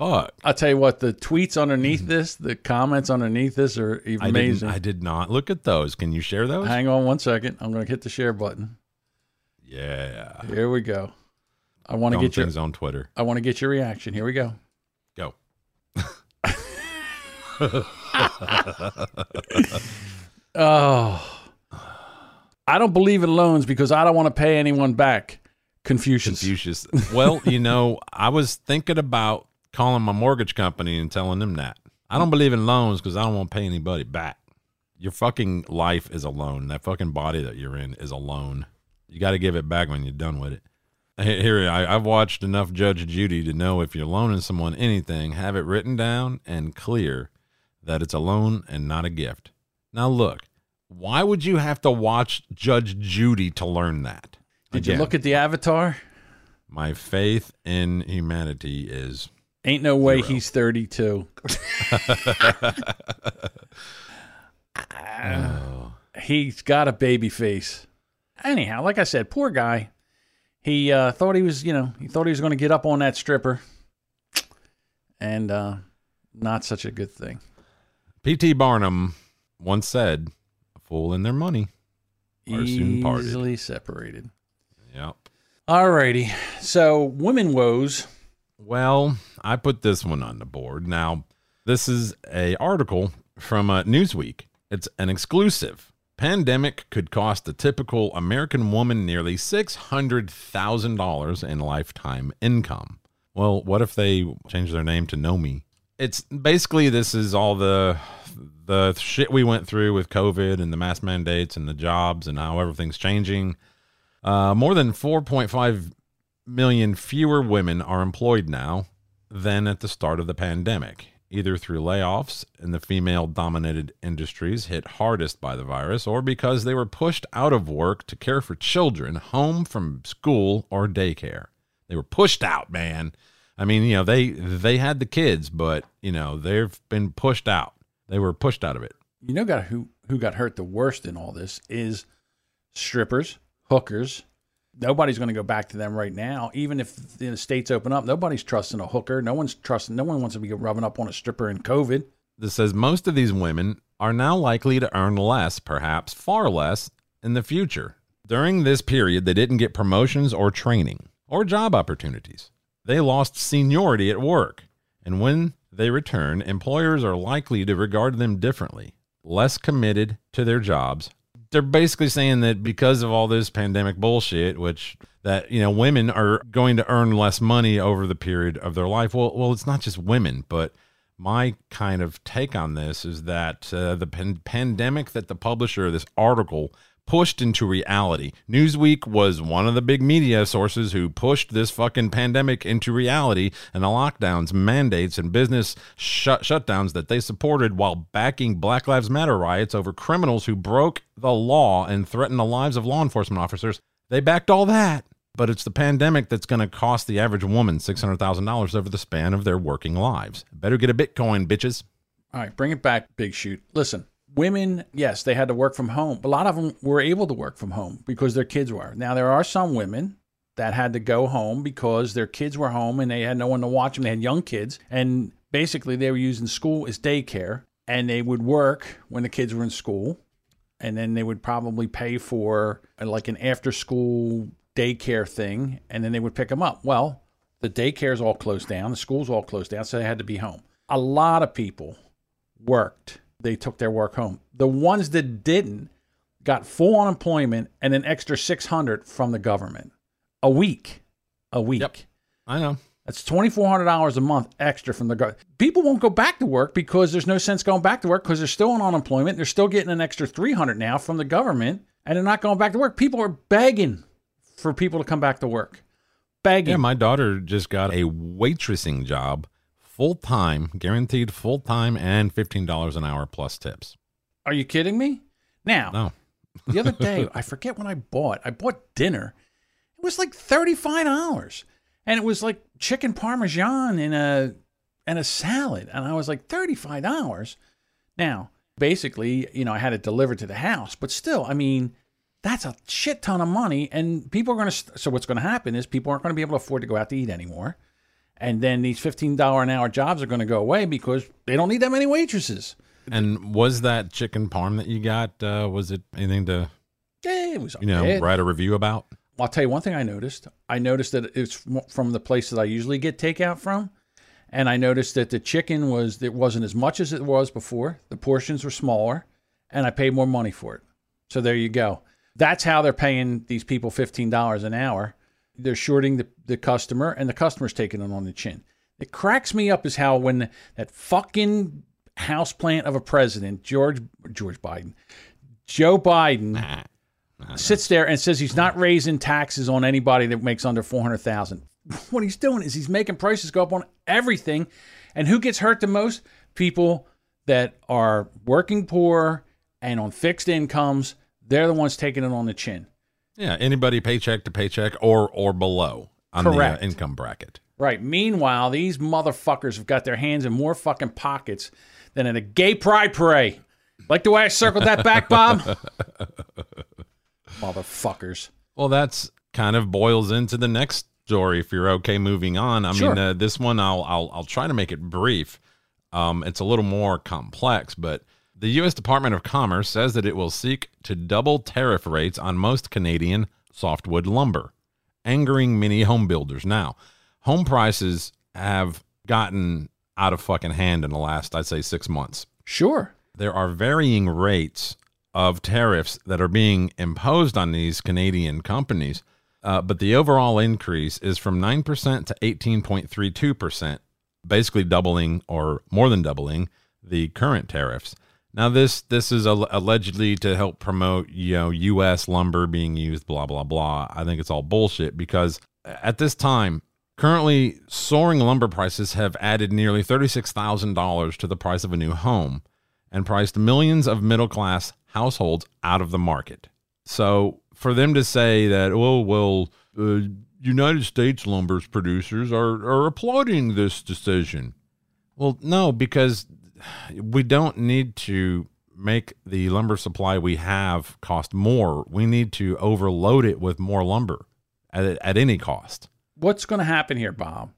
Fuck. I'll tell you what. The tweets underneath mm-hmm. this, the comments underneath this are I amazing. didn't. I did not look at those. Can you share those? Hang on one second. I'm going to hit the share button. yeah. Here we go. I want to get your on Twitter. I want to get your reaction. Here we go. Go. Oh. I don't believe in loans because I don't want to pay anyone back. Confucius. Confucius. Well, you know, I was thinking about calling my mortgage company and telling them that. I don't believe in loans because I don't want to pay anybody back. Your fucking life is a loan. That fucking body that you're in is a loan. You got to give it back when you're done with it. Here, I, I've watched enough Judge Judy to know if you're loaning someone anything, have it written down and clear that it's a loan and not a gift. Now, look, why would you have to watch Judge Judy to learn that? Did you look at the avatar? My faith in humanity is Ain't no way Zero. he's 32. Oh. He's got a baby face. Anyhow, like I said, poor guy. He uh, thought he was, you know, he thought he was going to get up on that stripper, and uh, not such a good thing. P.T. Barnum once said, "A fool and their money are soon parted." Easily separated. Yep. Alrighty. So, women woes. Well, I put this one on the board. Now, this is a article from uh, Newsweek. It's an exclusive. Pandemic could cost the typical American woman nearly six hundred thousand dollars in lifetime income. Well, what if they change their name to Nomi? It's basically this is all the the shit we went through with COVID and the mask mandates and the jobs and how everything's changing. Uh, more than 4.5 million fewer women are employed now than at the start of the pandemic, either through layoffs in the female dominated industries hit hardest by the virus or because they were pushed out of work to care for children home from school or daycare. They were pushed out, man. I mean, you know, they they had the kids, but you know, they've been pushed out. They were pushed out of it. You know, got who who got hurt the worst in all this is strippers, hookers. Nobody's going to go back to them right now. Even if the states open up, nobody's trusting a hooker. No one's trusting. No one wants to be rubbing up on a stripper in COVID. This says most of these women are now likely to earn less, perhaps far less, in the future. During this period, they didn't get promotions or training or job opportunities. They lost seniority at work. And when they return, employers are likely to regard them differently, less committed to their jobs. They're basically saying that because of all this pandemic bullshit, which that you know women are going to earn less money over the period of their life. Well, well, it's not just women, but my kind of take on this is that uh, the pan- pandemic that the publisher of this article pushed into reality. Newsweek was one of the big media sources who pushed this fucking pandemic into reality and the lockdowns, mandates, and business shut- shutdowns that they supported while backing Black Lives Matter riots over criminals who broke the law and threatened the lives of law enforcement officers. They backed all that. But it's the pandemic that's going to cost the average woman $600,000 over the span of their working lives. Better get a Bitcoin, bitches. All right, bring it back, Big Shoot. Listen, women, yes, they had to work from home. A lot of them were able to work from home because their kids were. Now, there are some women that had to go home because their kids were home and they had no one to watch them. They had young kids. And basically they were using school as daycare and they would work when the kids were in school and then they would probably pay for uh, like an after school daycare thing and then they would pick them up well the daycare's all closed down the school's all closed down so they had to be home a lot of people worked they took their work home the ones that didn't got full unemployment and an extra 600 from the government a week a week I know. that's twenty four hundred dollars a month extra from the government. People won't go back to work because there's no sense going back to work because they're still on unemployment. They're still getting an extra three hundred now from the government, and they're not going back to work. People are begging for people to come back to work, begging. Yeah, my daughter just got a waitressing job, full time, guaranteed full time, and fifteen dollars an hour plus tips. Are you kidding me? Now, No, the other day, I forget when I bought. I bought dinner. It was like thirty five dollars, and it was like chicken parmesan and a and a salad, and I was like thirty five dollars. Now, basically, you know, I had it delivered to the house, but still, I mean, that's a shit ton of money, and people are going to. So what's going to happen is people aren't going to be able to afford to go out to eat anymore, and then these fifteen dollar an hour jobs are going to go away because they don't need that many waitresses. and was that chicken parm that you got? Uh, was it anything to Yeah, it was you know write a review about? I'll tell you one thing I noticed. I noticed that it's from the place that I usually get takeout from. And I noticed that the chicken was, it wasn't as much as it was before. The portions were smaller and I paid more money for it. So there you go. That's how they're paying these people $15 an hour. They're shorting the, the customer and the customer's taking it on the chin. It cracks me up is how when that fucking houseplant of a president, George, George Biden, Joe Biden, sits there and says he's not raising taxes on anybody that makes under 400,000. What he's doing is he's making prices go up on everything. And who gets hurt the most? People that are working poor and on fixed incomes. They're the ones taking it on the chin. Yeah, anybody paycheck to paycheck or or below on Correct. the uh, income bracket. Right. Meanwhile, these motherfuckers have got their hands in more fucking pockets than in a gay pride parade. Like the way I circled that back, Bob? motherfuckers. Well, that's kind of boils into the next story. If you're okay, moving on. I Sure. mean, uh, this one I'll I'll I'll try to make it brief. Um, it's a little more complex, but the U.S. Department of Commerce says that it will seek to double tariff rates on most Canadian softwood lumber, angering many home builders. Now, home prices have gotten out of fucking hand in the last, I'd say, six months Sure. there are varying rates of tariffs that are being imposed on these Canadian companies, uh, but the overall increase is from 9% to 18.32%, basically doubling or more than doubling the current tariffs. Now, this this is al- allegedly to help promote you know U.S. lumber being used, blah blah blah. I think it's all bullshit because at this time, currently soaring lumber prices have added nearly thirty-six thousand dollars to the price of a new home, and priced millions of middle class households out of the market. So for them to say that, oh well, uh, United States lumber producers are are applauding this decision. Well, no, because we don't need to make the lumber supply we have cost more. We need to overload it with more lumber at, at any cost. What's going to happen here, Bob,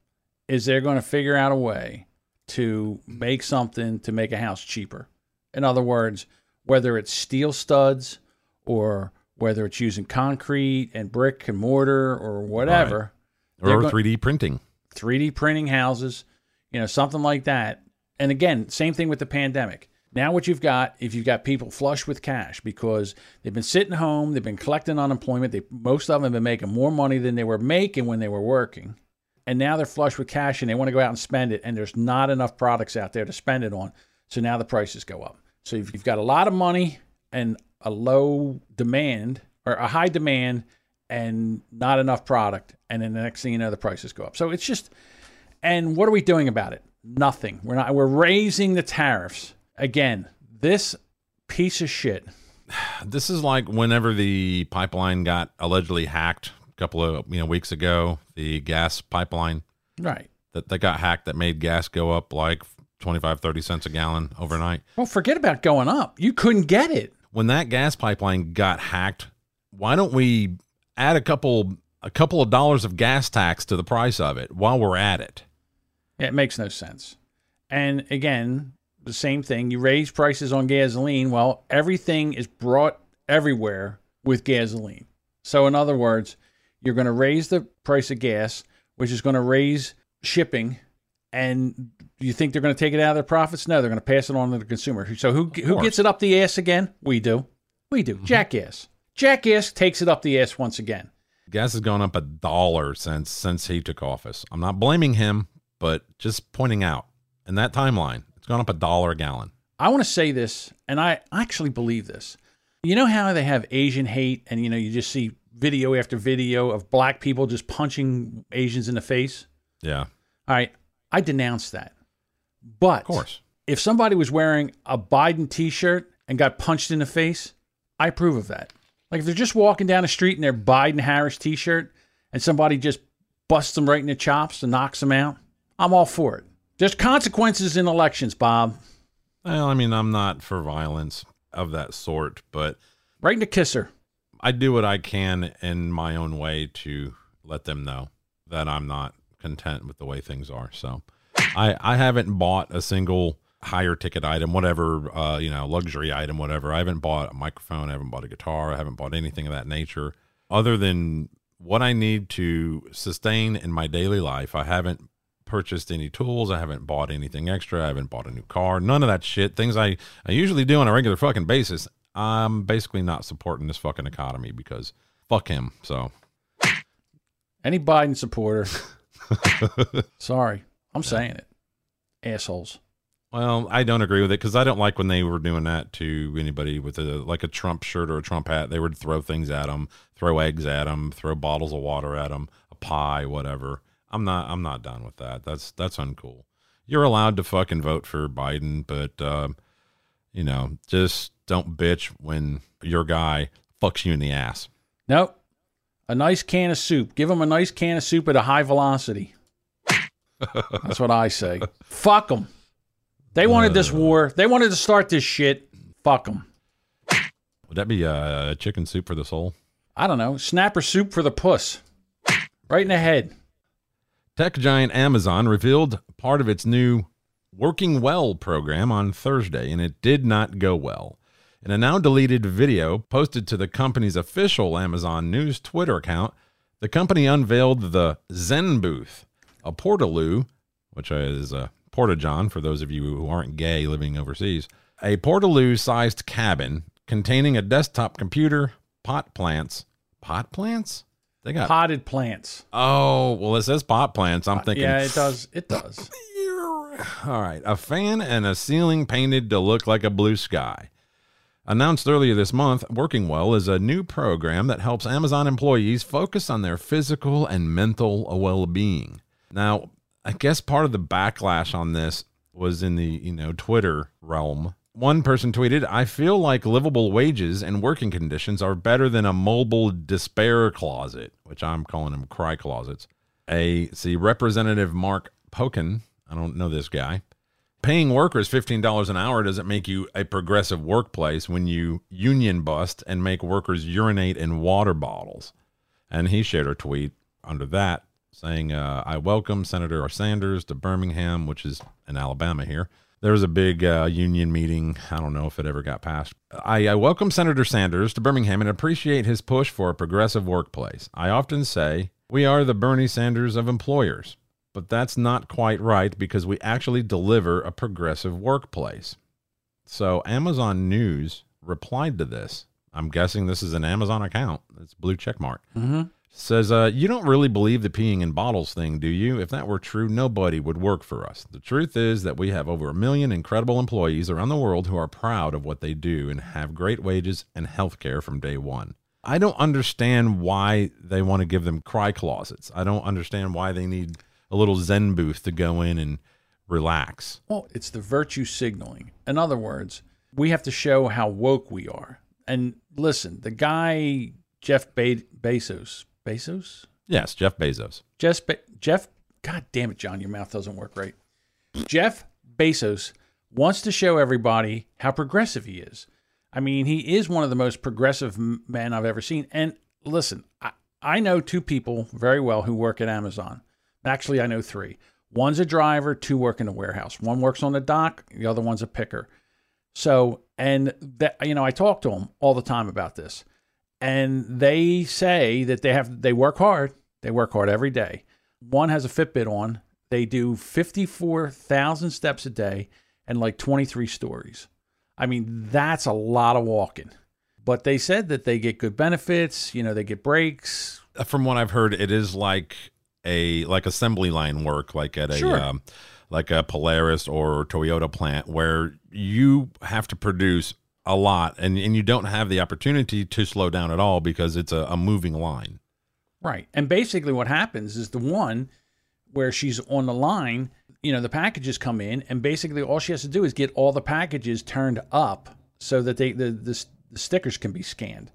is they're going to figure out a way to make something to make a house cheaper. In other words, whether it's steel studs or whether it's using concrete and brick and mortar or whatever, they're Or go- 3D printing. 3D printing houses, you know, something like that. And again, same thing with the pandemic. Now, what you've got, if you've got people flush with cash because they've been sitting home, they've been collecting unemployment, they, most of them have been making more money than they were making when they were working. And now they're flush with cash and they want to go out and spend it. And there's not enough products out there to spend it on. So now the prices go up. So if you've got a lot of money and a low demand or a high demand and not enough product. And then the next thing you know, the prices go up. So it's just, and what are we doing about it? Nothing. We're not, we're raising the tariffs. Again, this piece of shit. This is like whenever the pipeline got allegedly hacked a couple of you know weeks ago, the gas pipeline Right. that, that got hacked that made gas go up like 25 30 cents a gallon overnight. Well, forget about going up. You couldn't get it. when that gas pipeline got hacked, why don't we add a couple a couple of dollars of gas tax to the price of it while we're at it? It makes no sense. And again, the same thing. You raise prices on gasoline. Well, everything is brought everywhere with gasoline. So, in other words, you're going to raise the price of gas, which is going to raise shipping. And you think they're going to take it out of their profits? No, they're going to pass it on to the consumer. So, who, who gets it up the ass again? We do. We do. Mm-hmm. Jackass. Jackass takes it up the ass once again. Gas has gone up a dollar since since he took office. I'm not blaming him, but just pointing out in that timeline, it's gone up a dollar a gallon. I want to say this, and I actually believe this. You know how they have Asian hate, and you know you just see video after video of black people just punching Asians in the face. Yeah. All right, I denounce that. But Of course. if somebody was wearing a Biden T-shirt and got punched in the face, I approve of that. Like if they're just walking down the street in their Biden Harris T-shirt and somebody just busts them right in the chops and knocks them out, I'm all for it. There's consequences in elections, Bob. Well, I mean, I'm not for violence of that sort, but Right in the kisser. I do what I can in my own way to let them know that I'm not content with the way things are. So I I haven't bought a single higher ticket item, whatever, uh, you know, luxury item, whatever. I haven't bought a microphone, I haven't bought a guitar, I haven't bought anything of that nature other than what I need to sustain in my daily life. I haven't purchased any tools. I haven't bought anything extra. I haven't bought a new car. None of that shit. Things I, I usually do on a regular fucking basis. I'm basically not supporting this fucking economy because fuck him. So Any Biden supporter, sorry, I'm saying it. Assholes. Well, I don't agree with it because I don't like when they were doing that to anybody with a like a Trump shirt or a Trump hat. They would throw things at them, throw eggs at them, throw bottles of water at them, a pie, whatever. I'm not. I'm not done with that. That's that's uncool. You're allowed to fucking vote for Biden, but um, you know, just don't bitch when your guy fucks you in the ass. Nope. A nice can of soup. Give them a nice can of soup at a high velocity. That's what I say. Fuck them. They wanted this war. They wanted to start this shit. Fuck them. Would that be uh, chicken soup for the soul? I don't know. Snapper soup for the puss. Right in the head. Tech giant Amazon revealed part of its new Working Well program on Thursday, and it did not go well. In a now deleted video posted to the company's official Amazon News Twitter account, the company unveiled the Zen booth, a portaloo, which is a porta-john for those of you who aren't gay living overseas, a portaloo sized cabin containing a desktop computer, pot plants. Pot plants? They got Potted plants. Oh, well, it says pot plants. I'm uh, thinking. Yeah, it does. It does. All right. A fan and a ceiling painted to look like a blue sky. Announced earlier this month, Working Well is a new program that helps Amazon employees focus on their physical and mental well being. Now, I guess part of the backlash on this was in the, you know, Twitter realm. One person tweeted, I feel like livable wages and working conditions are better than a mobile despair closet, which I'm calling them cry closets. A see Representative Mark Pocan, I don't know this guy. Paying workers $15 an hour doesn't make you a progressive workplace when you union bust and make workers urinate in water bottles. And he shared a tweet under that saying, uh, I welcome Senator Sanders to Birmingham, which is in Alabama here. There was a big uh, union meeting. I don't know if it ever got passed. I, I welcome Senator Sanders to Birmingham and appreciate his push for a progressive workplace. I often say, we are the Bernie Sanders of employers, but that's not quite right because we actually deliver a progressive workplace. So Amazon News replied to this. I'm guessing this is an Amazon account. It's blue check mark. Mm-hmm. Says, uh, you don't really believe the peeing in bottles thing, do you? If that were true, nobody would work for us. The truth is that we have over a million incredible employees around the world who are proud of what they do and have great wages and health care from day one. I don't understand why they want to give them cry closets. I don't understand why they need a little Zen booth to go in and relax. Well, it's the virtue signaling. In other words, we have to show how woke we are. And listen, the guy Jeff Be- Bezos, Bezos, Yes, Jeff Bezos. Jeff, Be- Jeff, God damn it, John, your mouth doesn't work right. Jeff Bezos wants to show everybody how progressive he is. I mean, he is one of the most progressive men I've ever seen. And listen, I, I know two people very well who work at Amazon. Actually, I know three. One's a driver, two work in the warehouse. One works on the dock, the other one's a picker. So, and that you know, I talk to them all the time about this, and they say that they have they work hard. They work hard every day. One has a Fitbit on. They do fifty four thousand steps a day and like twenty three stories. I mean, that's a lot of walking. But they said that they get good benefits. You know, they get breaks. From what I've heard, it is like a like assembly line work, like at a Sure. um, like a Polaris or Toyota plant, where you have to produce a lot, and and you don't have the opportunity to slow down at all because it's a, a moving line. Right. And basically, what happens is the one where she's on the line, you know, the packages come in, and basically all she has to do is get all the packages turned up so that they the the, the stickers can be scanned,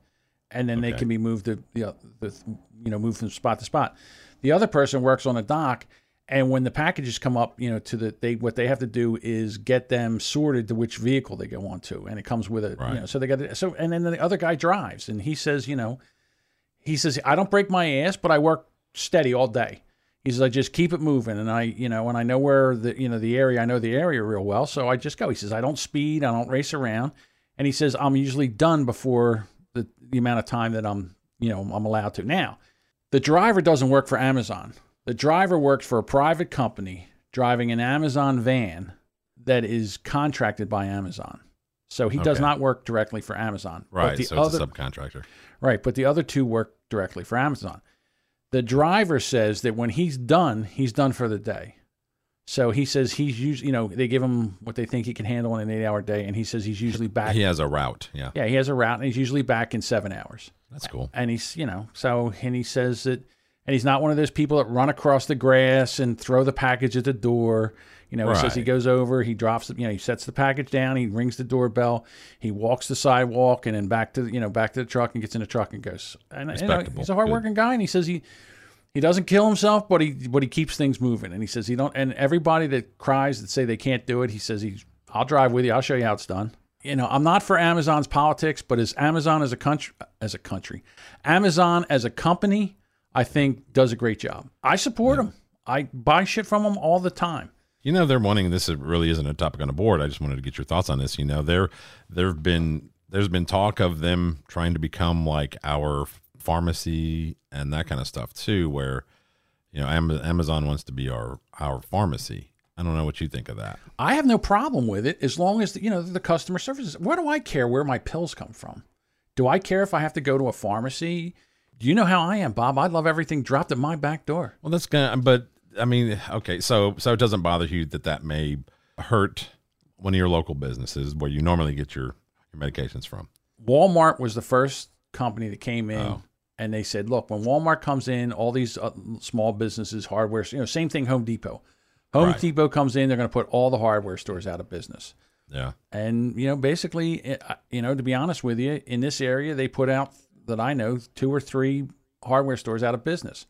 and then they can be moved to you know, the, you know moved from spot to spot. The other person works on a dock. And when the packages come up, you know, to the they what they have to do is get them sorted to which vehicle they go onto, and it comes with it. Right. You know, so they got to, so and then the other guy drives, and he says, you know, he says I don't break my ass, but I work steady all day. He says I just keep it moving, and I you know when I know where the you know the area I know the area real well, so I just go. He says I don't speed, I don't race around, and he says I'm usually done before the the amount of time that I'm you know I'm allowed to. Now, the driver doesn't work for Amazon. The driver works for a private company driving an Amazon van that is contracted by Amazon. So he does not work directly for Amazon. But Right. So it's a subcontractor. Right, but the other two work directly for Amazon. The driver says that when he's done, he's done for the day. So he says he's usually, you know, they give him what they think he can handle in an eight-hour day, and he says he's usually back. He has a route. Yeah. yeah, he has a route, and he's usually back in seven hours. That's cool. And he's, you know, so and he says that, and he's not one of those people that run across the grass and throw the package at the door. You know, he says he goes over, he drops, the, you know, he sets the package down, he rings the doorbell, he walks the sidewalk, and then back to, you know, back to the truck and gets in the truck and goes. And you know, he's a hardworking guy, and he says he he doesn't kill himself, but he but he keeps things moving. And he says he don't. And everybody that cries that say they can't do it, he says he's. I'll drive with you. I'll show you how it's done. You know, I'm not for Amazon's politics, but as Amazon as a country, as a country, Amazon as a company, I think does a great job. I support them. I buy shit from them all the time. You know, they're wanting this. Really isn't a topic on the board. I just wanted to get your thoughts on this. You know, there there've been there's been talk of them trying to become like our pharmacy and that kind of stuff too. Where you know, Amazon wants to be our our pharmacy. I don't know what you think of that. I have no problem with it as long as you know the customer services. What do I care where my pills come from? Do I care if I have to go to a pharmacy? Do you know how I am, Bob? I'd love everything dropped at my back door. Well, that's gonna. But I mean, okay, so so it doesn't bother you that that may hurt one of your local businesses where you normally get your your medications from. Walmart was the first company that came in, Oh. and they said, "Look, when Walmart comes in, all these uh, small businesses, hardware, you know, same thing. Home Depot, Home Right. Depot comes in, they're going to put all the hardware stores out of business." Yeah. And you know, basically, uh, you know, to be honest with you, in this area, they put out that I know two or three hardware stores out of business.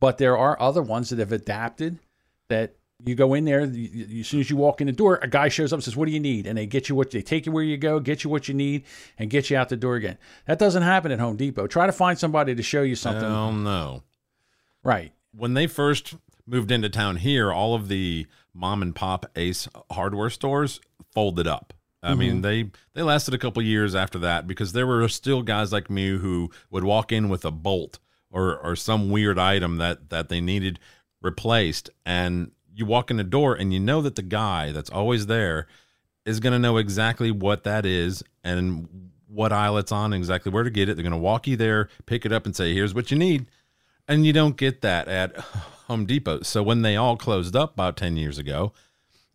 But there are other ones that have adapted. That you go in there, you, you- as soon as you walk in the door, a guy shows up and says, "What do you need?" And they get you what they take you where you go, get you what you need, and get you out the door again. That doesn't happen at Home Depot. Try to find somebody to show you something. Oh no. Right. When they first moved into town here, all of the mom and pop Ace hardware stores folded up. I mean, mm-hmm. they they lasted a couple years after that because there were still guys like me who would walk in with a bolt or or some weird item that that they needed replaced, and you walk in the door and you know that the guy that's always there is going to know exactly what that is and what aisle it's on, exactly where to get it. They're going to walk you there, pick it up, and say, "Here's what you need." And you don't get that at Home Depot. So when they all closed up about 10 years ago,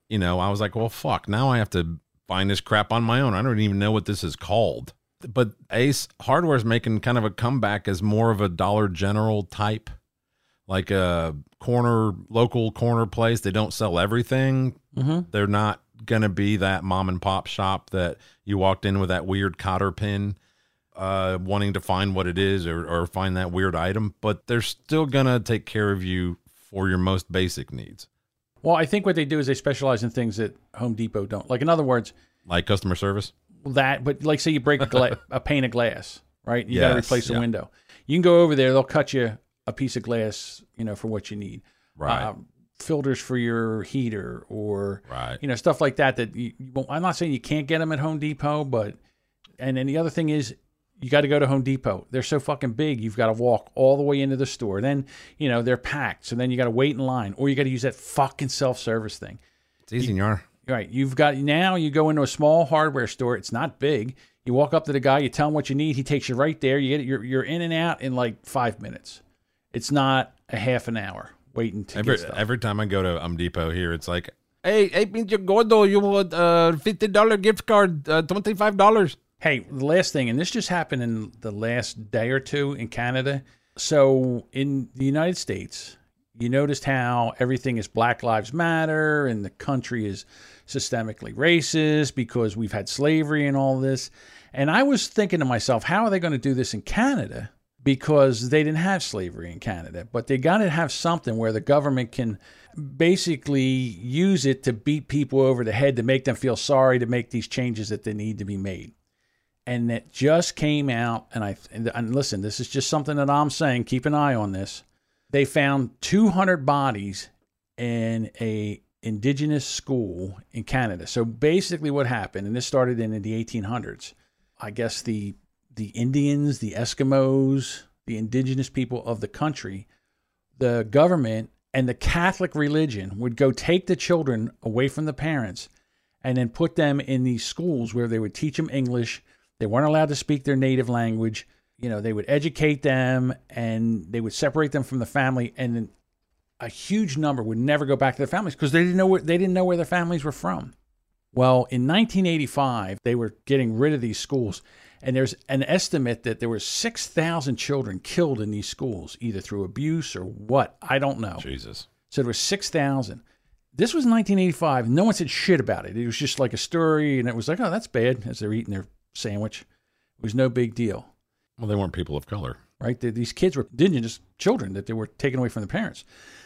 you know, I was like, well, fuck, now I have to find this crap on my own. I don't even know what this is called. But Ace Hardware is making kind of a comeback as more of a Dollar General type, like a corner, local corner place. They don't sell everything. Mm-hmm. They're not going to be that mom and pop shop that you walked in with that weird cotter pin uh, wanting to find what it is or, or find that weird item, but they're still going to take care of you for your most basic needs, Well, I think what they do is they specialize in things that Home Depot don't. Like in other words, like customer service. that, but like say you break a, gla- a pane of glass, right? You got to Yes, replace a yeah. window. You can go over there; they'll cut you a piece of glass, you know, for what you need. Right. Uh, filters for your heater or Right. you know stuff like that. That you, you I'm not saying you can't get them at Home Depot, but and then the other thing is you got to go to Home Depot. They're so fucking big. You've got to walk all the way into the store. Then you know they're packed, so then you got to wait in line, or you got to use that fucking self service thing. It's easy, in your. Right. You've got now you go into a small hardware store. It's not big. You walk up to the guy, you tell him what you need. He takes you right there. You get it. You're, you're in and out in like five minutes. It's not a half an hour waiting to Every get stuff. every time I go to Home Depot here, it's like, hey, hey, Pinche Gordo, you want a fifty dollar gift card, uh, twenty five dollars. Hey, the last thing, and this just happened in the last day or two in Canada. So in the United States, you noticed how everything is Black Lives Matter and the country is systemically racist because we've had slavery and all this. And I was thinking to myself, how are they going to do this in Canada? Because they didn't have slavery in Canada, but they got to have something where the government can basically use it to beat people over the head to make them feel sorry to make these changes that they need to be made and it just came out and I and, and listen, this is just something that I'm saying, keep an eye on this. They found 200 bodies in a indigenous school in Canada. So basically what happened and this started in, in the 1800s. I guess the the Indians, the Eskimos, the indigenous people of the country, the government and the Catholic religion would go take the children away from the parents and then put them in these schools where they would teach them English. They weren't allowed to speak their native language. You know, they would educate them and they would separate them from the family and a huge number would never go back to their families because they didn't know where they didn't know where their families were from. Well, in 1985, they were getting rid of these schools and there's an estimate that there were 6,000 children killed in these schools either through abuse or what, I don't know. Jesus. So there was 6,000. This was 1985. No one said shit about it. It was just like a story, and it was like, oh, that's bad as they're eating their sandwich. It was no big deal, Well, they weren't people of color. right? They- These kids were indigenous children that they were taken away from their parents.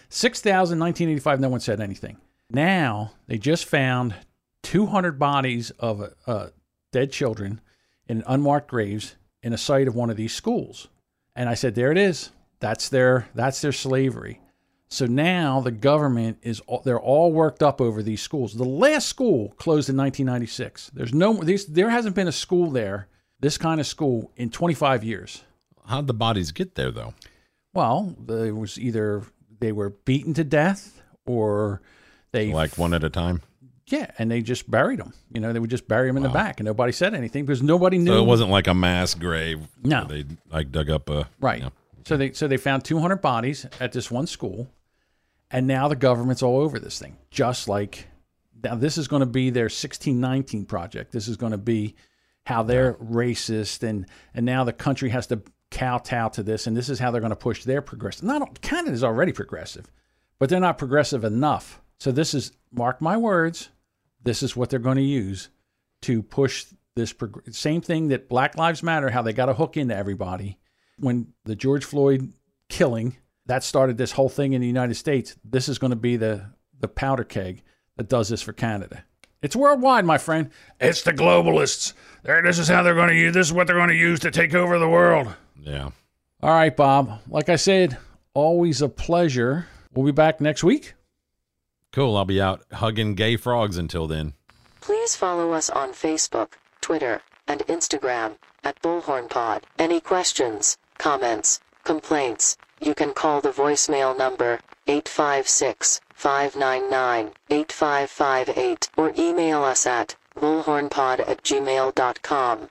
6,000, 1985, no one said anything. Now they just found 200 bodies of uh, dead children in unmarked graves in a site of one of these schools. And I said, there it is. That's their that's their slavery. So now the government is they're all worked up over these schools. The last school closed in 1996. There's no these, there hasn't been a school there, this kind of school in 25 years. How'd the bodies get there though? Well, there was either they were beaten to death or they Like one at a time. yeah, and they just buried them. You know, they would just bury them in the back, and nobody said anything because nobody knew. So it wasn't like a mass grave. No. They like dug up a Right. So they so they found 200 bodies at this one school, and now the government's all over this thing. Just like now, this is going to be their 1619 project. This is going to be how they're racist, and and now the country has to kowtow to this, and this is how they're going to push their progressive. Not Canada's already progressive, but they're not progressive enough. So this is mark my words. This is what they're going to use to push this prog- same thing that Black Lives Matter, how they got to hook into everybody. When the George Floyd killing that started this whole thing in the United States, this is going to be the the powder keg that does this for Canada. It's worldwide, my friend. It's the globalists. There, this is how they're going to use. This is what they're going to use to take over the world. Yeah. All right, Bob. Like I said, always a pleasure. We'll be back next week. Cool. I'll be out hugging gay frogs until then. Please follow us on Facebook, Twitter, and Instagram at Bullhorn Pod. Any questions, comments, complaints, you can call the voicemail number 856 599 8558 or email us at bullhornpod at gmail.com.